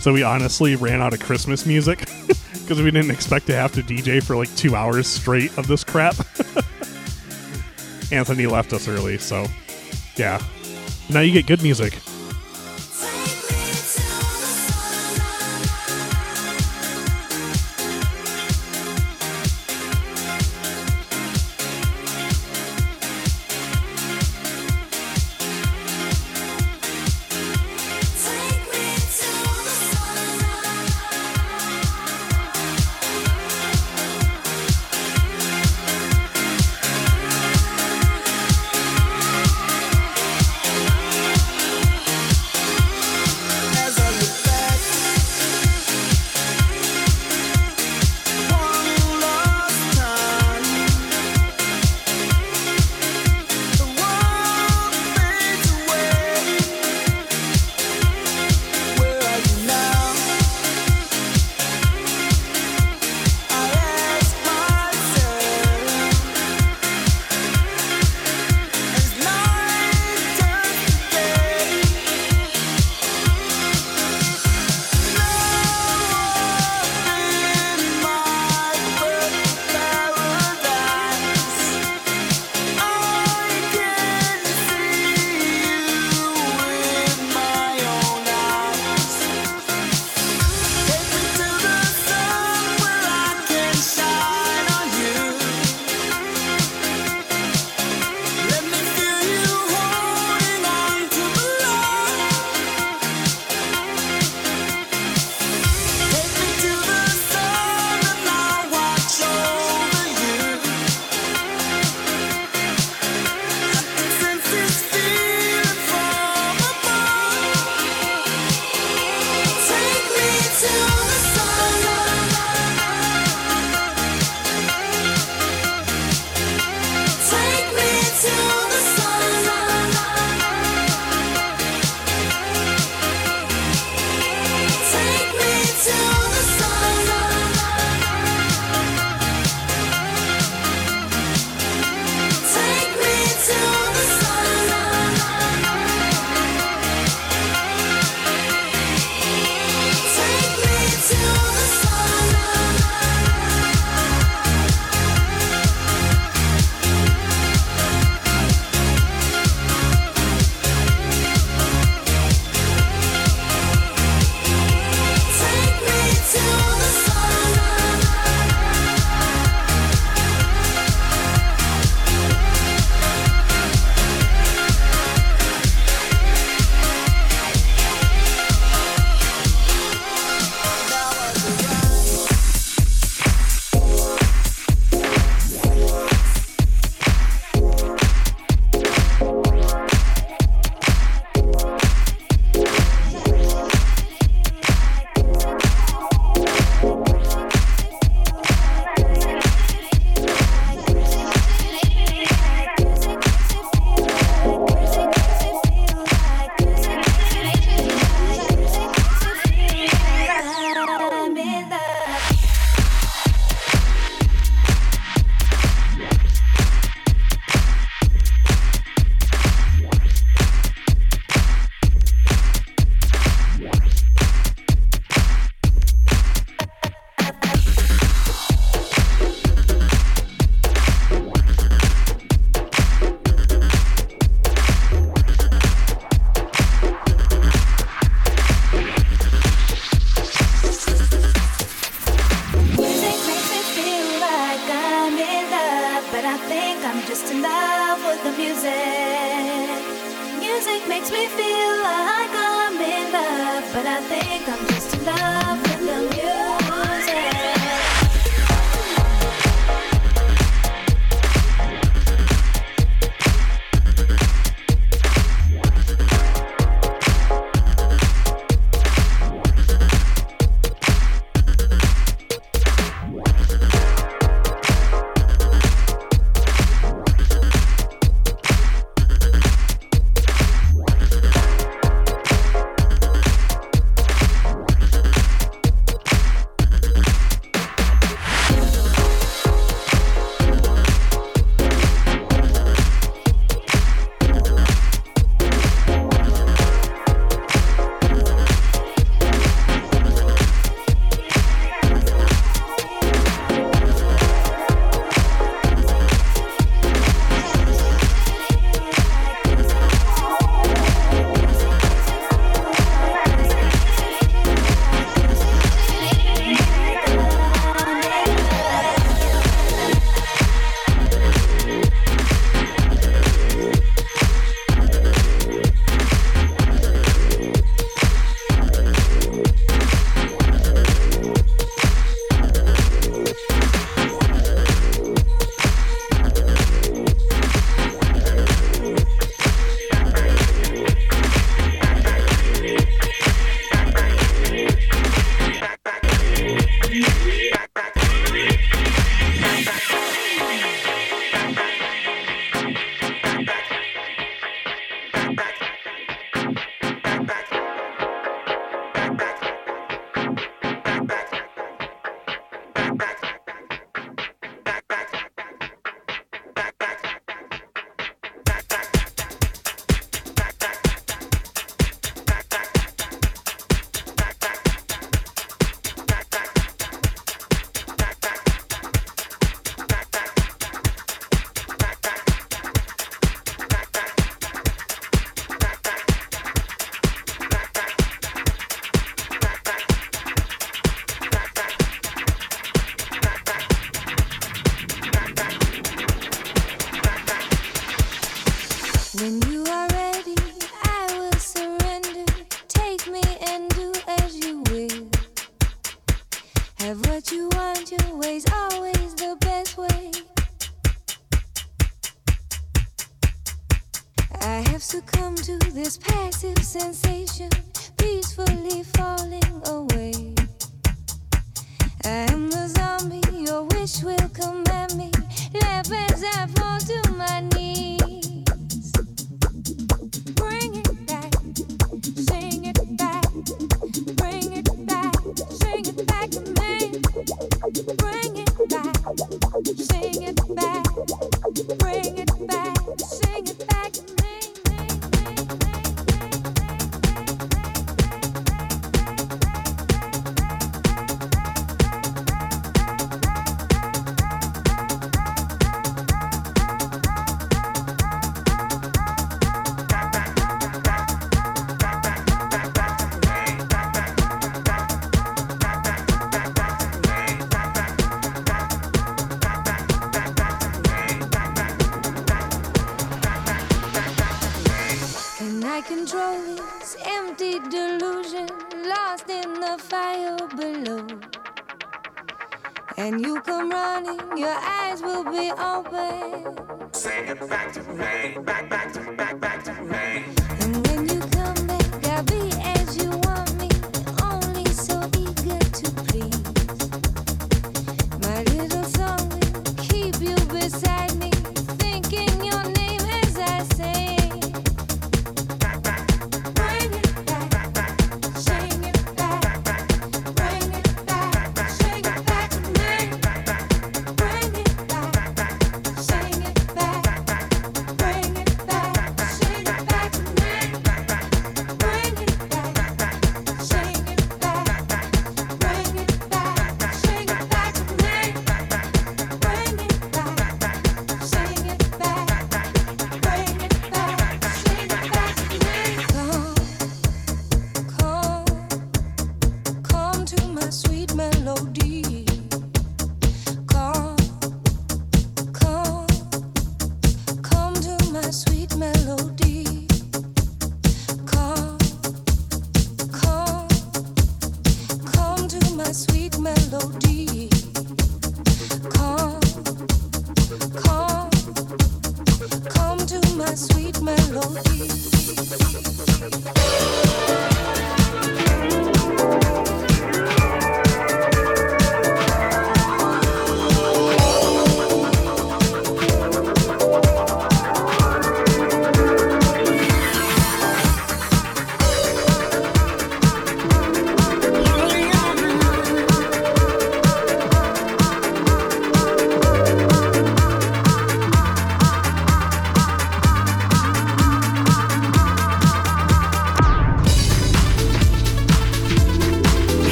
Speaker 11: So
Speaker 2: we honestly ran out of Christmas music (laughs) because we didn't expect to have to DJ for like two hours straight of this crap. (laughs) Anthony left us early, so yeah. Now you get good music.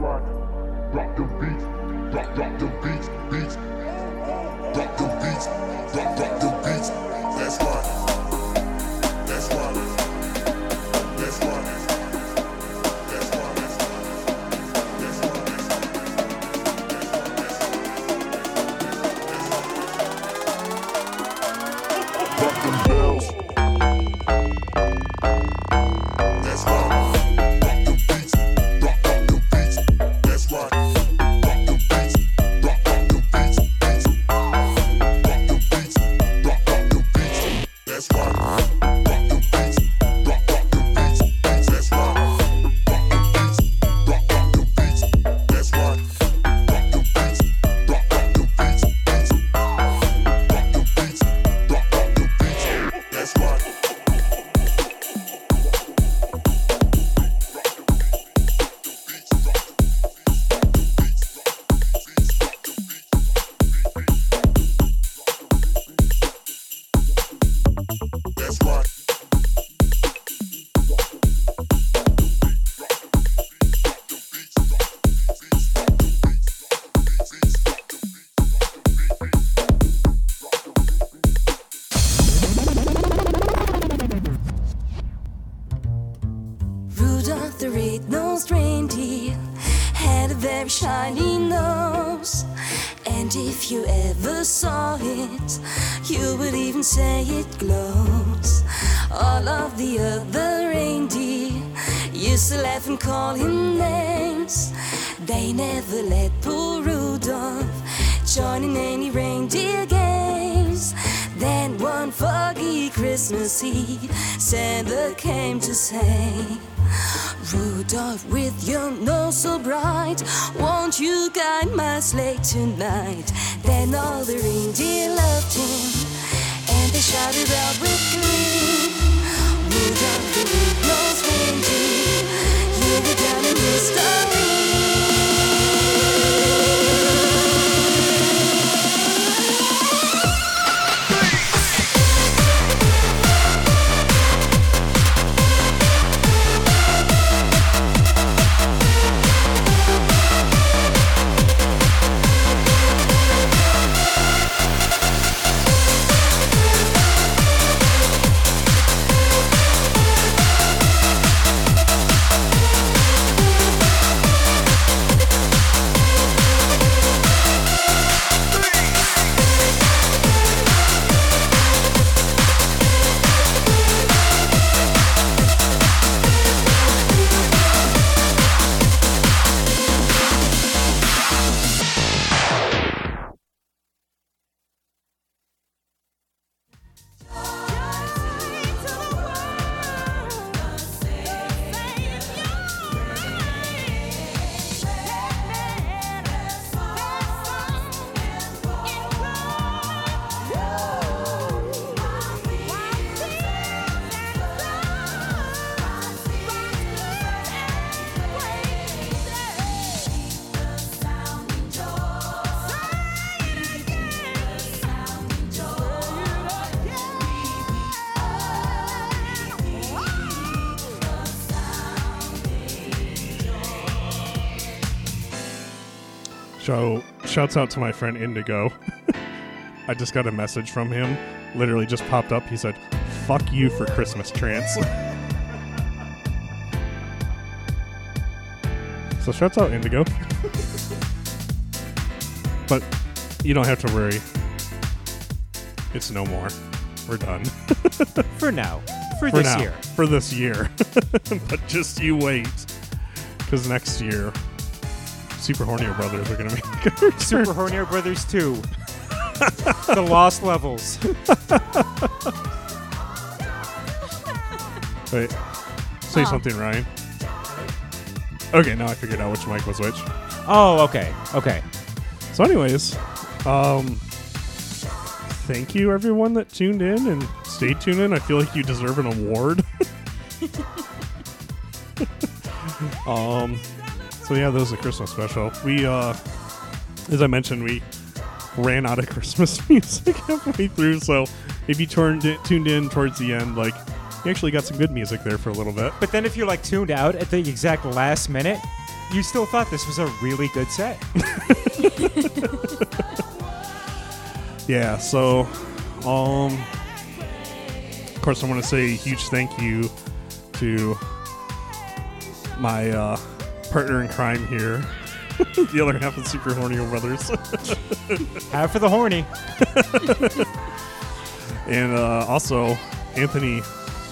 Speaker 12: Right.
Speaker 13: Rock the beat, rock, rock the
Speaker 14: Rudolph, with your nose so bright, won't you guide my sleigh tonight? Then all the
Speaker 2: shouts out to my friend Indigo. (laughs) I just got a message from him. Literally just popped up. He said, "Fuck you for Christmas trance." (laughs) so, shouts out Indigo. (laughs) but you don't have to worry. It's no more. We're done.
Speaker 5: For now. For this
Speaker 2: now.
Speaker 5: year.
Speaker 2: For this year. but just you wait. Because next year, Super Hornio Brothers are going to make. (laughs)
Speaker 5: Super Hornier Brothers 2. (laughs) the Lost Levels.
Speaker 2: Wait. Say
Speaker 5: Huh.
Speaker 2: something, Ryan. Okay, now I figured out which mic was which.
Speaker 5: Oh, okay. Okay.
Speaker 2: So, anyways, um, thank you everyone that tuned in and stayed tuned in. I feel like you deserve an award. (laughs) um, so yeah, that was a Christmas special. We, uh, as I mentioned, we ran out of (laughs) Christmas (laughs) music halfway through. So if you turned it, tuned in towards the end, like you actually got some good music there for a little bit.
Speaker 5: But then if you're like tuned out at the exact last minute, you still thought this was a really good set. (laughs)
Speaker 2: Yeah, so um of course I want to say a huge thank you to my uh partner in crime here. (laughs) the other half of Super Hornio Brothers. (laughs)
Speaker 5: half for the horny. (laughs)
Speaker 2: and uh also Anthony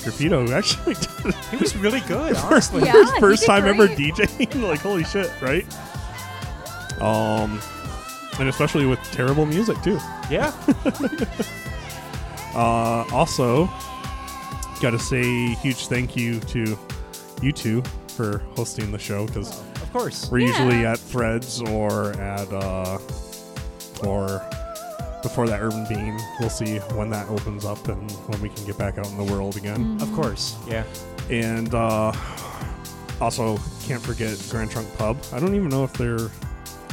Speaker 2: Grupido who actually did
Speaker 5: He was really good,
Speaker 2: First,
Speaker 5: honestly.
Speaker 9: Yeah,
Speaker 2: first,
Speaker 9: he
Speaker 2: first
Speaker 9: did
Speaker 2: time ever
Speaker 9: great.
Speaker 2: DJing. like holy shit, right? Um and especially with terrible music too.
Speaker 5: Yeah.
Speaker 2: Uh, also, got to say huge thank you to you two for hosting the show because
Speaker 5: Of course.
Speaker 2: we're
Speaker 5: Yeah.
Speaker 2: usually at Threads or at uh, or before that Urban Bean. We'll see when that opens up and when we can get back out in the world again.
Speaker 5: Of course, yeah.
Speaker 2: And uh, also, can't forget Grand Trunk Pub. I don't even know if they're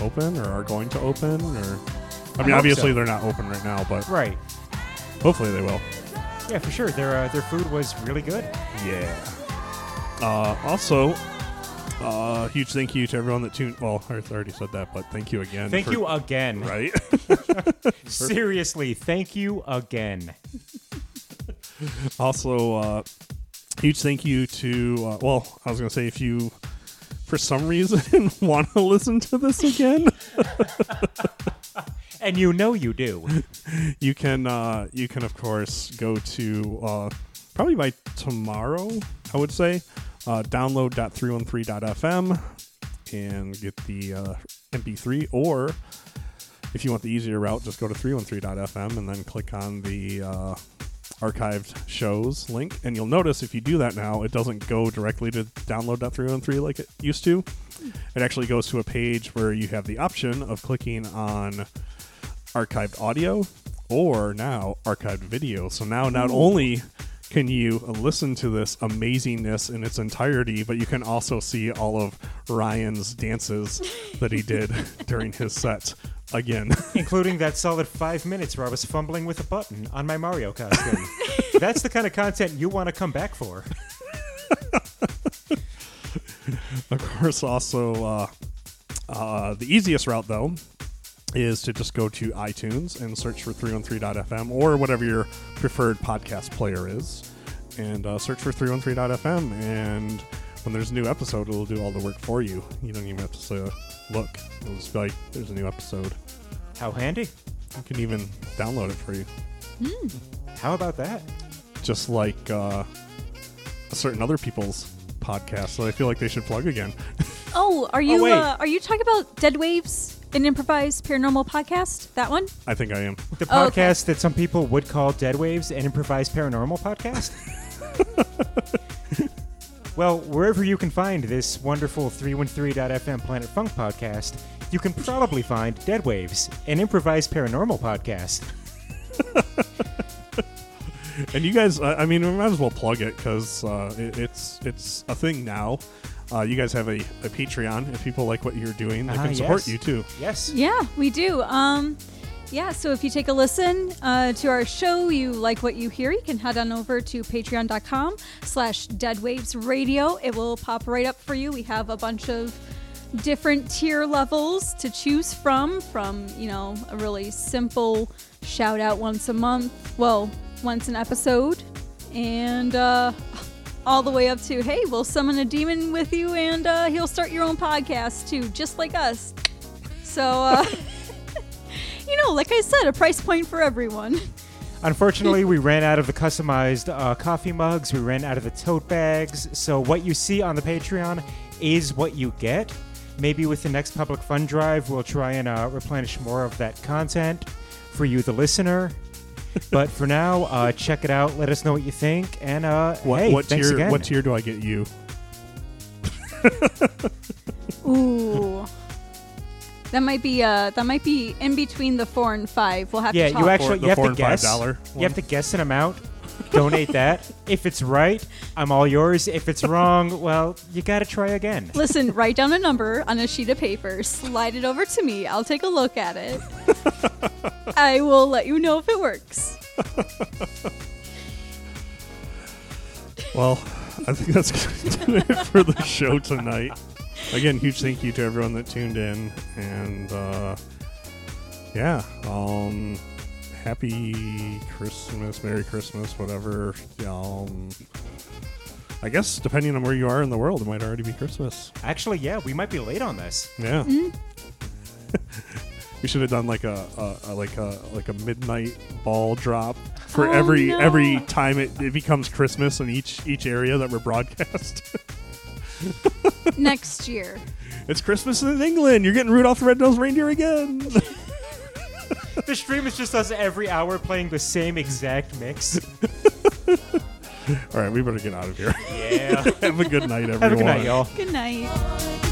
Speaker 2: open or are going to open or. I
Speaker 5: I
Speaker 2: mean,
Speaker 5: hope
Speaker 2: obviously
Speaker 5: so.
Speaker 2: they're not open right now, but
Speaker 5: Right.
Speaker 2: hopefully they will.
Speaker 5: Yeah, for sure. Their uh, their food was really good.
Speaker 2: Yeah. Uh, also, uh, huge thank you to everyone that tuned. Well, I already said that, but thank you again.
Speaker 5: Thank
Speaker 2: for-
Speaker 5: you again.
Speaker 2: Right? (laughs) (laughs)
Speaker 5: Seriously, thank you again.
Speaker 2: also, uh, huge thank you to. Uh, well, I was going to say if you, for some reason, (laughs) want to listen to this again.
Speaker 5: and you know you do.
Speaker 2: you can uh, you can of course go to uh, probably by tomorrow I would say uh, download.313.fm and get the uh, MP3 or if you want the easier route just go to 313.fm and then click on the uh, archived shows link. And you'll notice if you do that now it doesn't go directly to download.313 like it used to. It actually goes to a page where you have the option of clicking on archived audio or now archived video. So now not only can you listen to this amazingness in its entirety, but you can also see all of Ryan's dances that he did (laughs) during his set again.
Speaker 5: Including that solid five minutes where I was fumbling with a button on my Mario costume. (laughs) That's the kind of content you want to come back for.
Speaker 2: of course, also uh, uh, the easiest route though is to just go to iTunes and search for 313.fm or whatever your preferred podcast player is, and uh, search for 313.fm. And when there's a new episode, it'll do all the work for you. You don't even have to say, look. It'll just be like, there's a new episode.
Speaker 5: How handy.
Speaker 2: You can even download it for you.
Speaker 5: How about that?
Speaker 2: Just like uh, certain other people's podcasts that I feel like they should plug again. (laughs)
Speaker 9: Oh, are you
Speaker 5: wait.
Speaker 9: uh, are you talking about Dead Waves, an improvised paranormal podcast? That one?
Speaker 2: I think I am.
Speaker 5: The
Speaker 9: Oh, okay.
Speaker 5: podcast that some people would call Dead Waves, an improvised paranormal podcast. (laughs) well, wherever you can find this wonderful 313.fm Planet Funk podcast, you can probably find Dead Waves, an improvised paranormal podcast. (laughs)
Speaker 2: and you guys, I I mean, we might as well plug it because uh, it, it's it's a thing now. Uh, you guys have a, a Patreon. If people like what you're doing, they
Speaker 5: Ah,
Speaker 2: can support
Speaker 5: yes.
Speaker 2: you too.
Speaker 5: Yes.
Speaker 9: Yeah, we do. Um, yeah, so if you take a listen uh, to our show, you like what you hear, you can head on over to patreon.com slash deadwavesradio. It will pop right up for you. We have a bunch of different tier levels to choose from, from, you know, a really simple shout out once a month, well, once an episode, and uh, all the way up to, hey, we'll summon a demon with you and uh, he'll start your own podcast too, just like us. So, uh, (laughs) you know, like I said, a price point for everyone.
Speaker 5: Unfortunately, (laughs) we ran out of the customized uh, coffee mugs. We ran out of the tote bags. So what you see on the Patreon is what you get. Maybe with the next public fund drive, we'll try and uh, replenish more of that content for you, the listener. But for now, uh, check it out. Let us know what you think. And uh,
Speaker 2: What
Speaker 5: hey,
Speaker 2: what
Speaker 5: thanks
Speaker 2: tier
Speaker 5: again.
Speaker 2: what tier do I get you? (laughs)
Speaker 9: Ooh. That might be uh that might be in between the four and five. We'll have
Speaker 5: yeah,
Speaker 9: to talk.
Speaker 5: you actually
Speaker 2: the
Speaker 5: you have to guess. You have to guess an amount. Donate that. If it's right, I'm all yours. If it's wrong, well, you got to try again.
Speaker 9: Listen, write down a number on a sheet of paper, slide it over to me. I'll take a look at it. (laughs) I will let you know if it works.
Speaker 2: Well, I think that's going to do it for the show tonight. Again, huge thank you to everyone that tuned in, and uh, yeah, um, happy Christmas, Merry Christmas, whatever. Um, I guess depending on where you are in the world, it might already be Christmas.
Speaker 5: Actually, yeah, we might be late on this.
Speaker 2: Yeah.
Speaker 9: Mm. (laughs)
Speaker 2: We should have done like a, a, a like a like a midnight ball drop for
Speaker 9: Oh,
Speaker 2: every
Speaker 9: no.
Speaker 2: every time it, it becomes Christmas in each each area that we're broadcast. (laughs)
Speaker 9: Next year.
Speaker 2: it's Christmas in England. You're getting Rudolph the Red-Nosed Reindeer again. (laughs) (laughs)
Speaker 5: the stream is just us every hour playing the same exact mix. (laughs)
Speaker 2: All right, we better get out of here.
Speaker 5: Yeah. (laughs)
Speaker 2: Have a good night, everyone.
Speaker 5: Have a good night, y'all.
Speaker 9: Good night.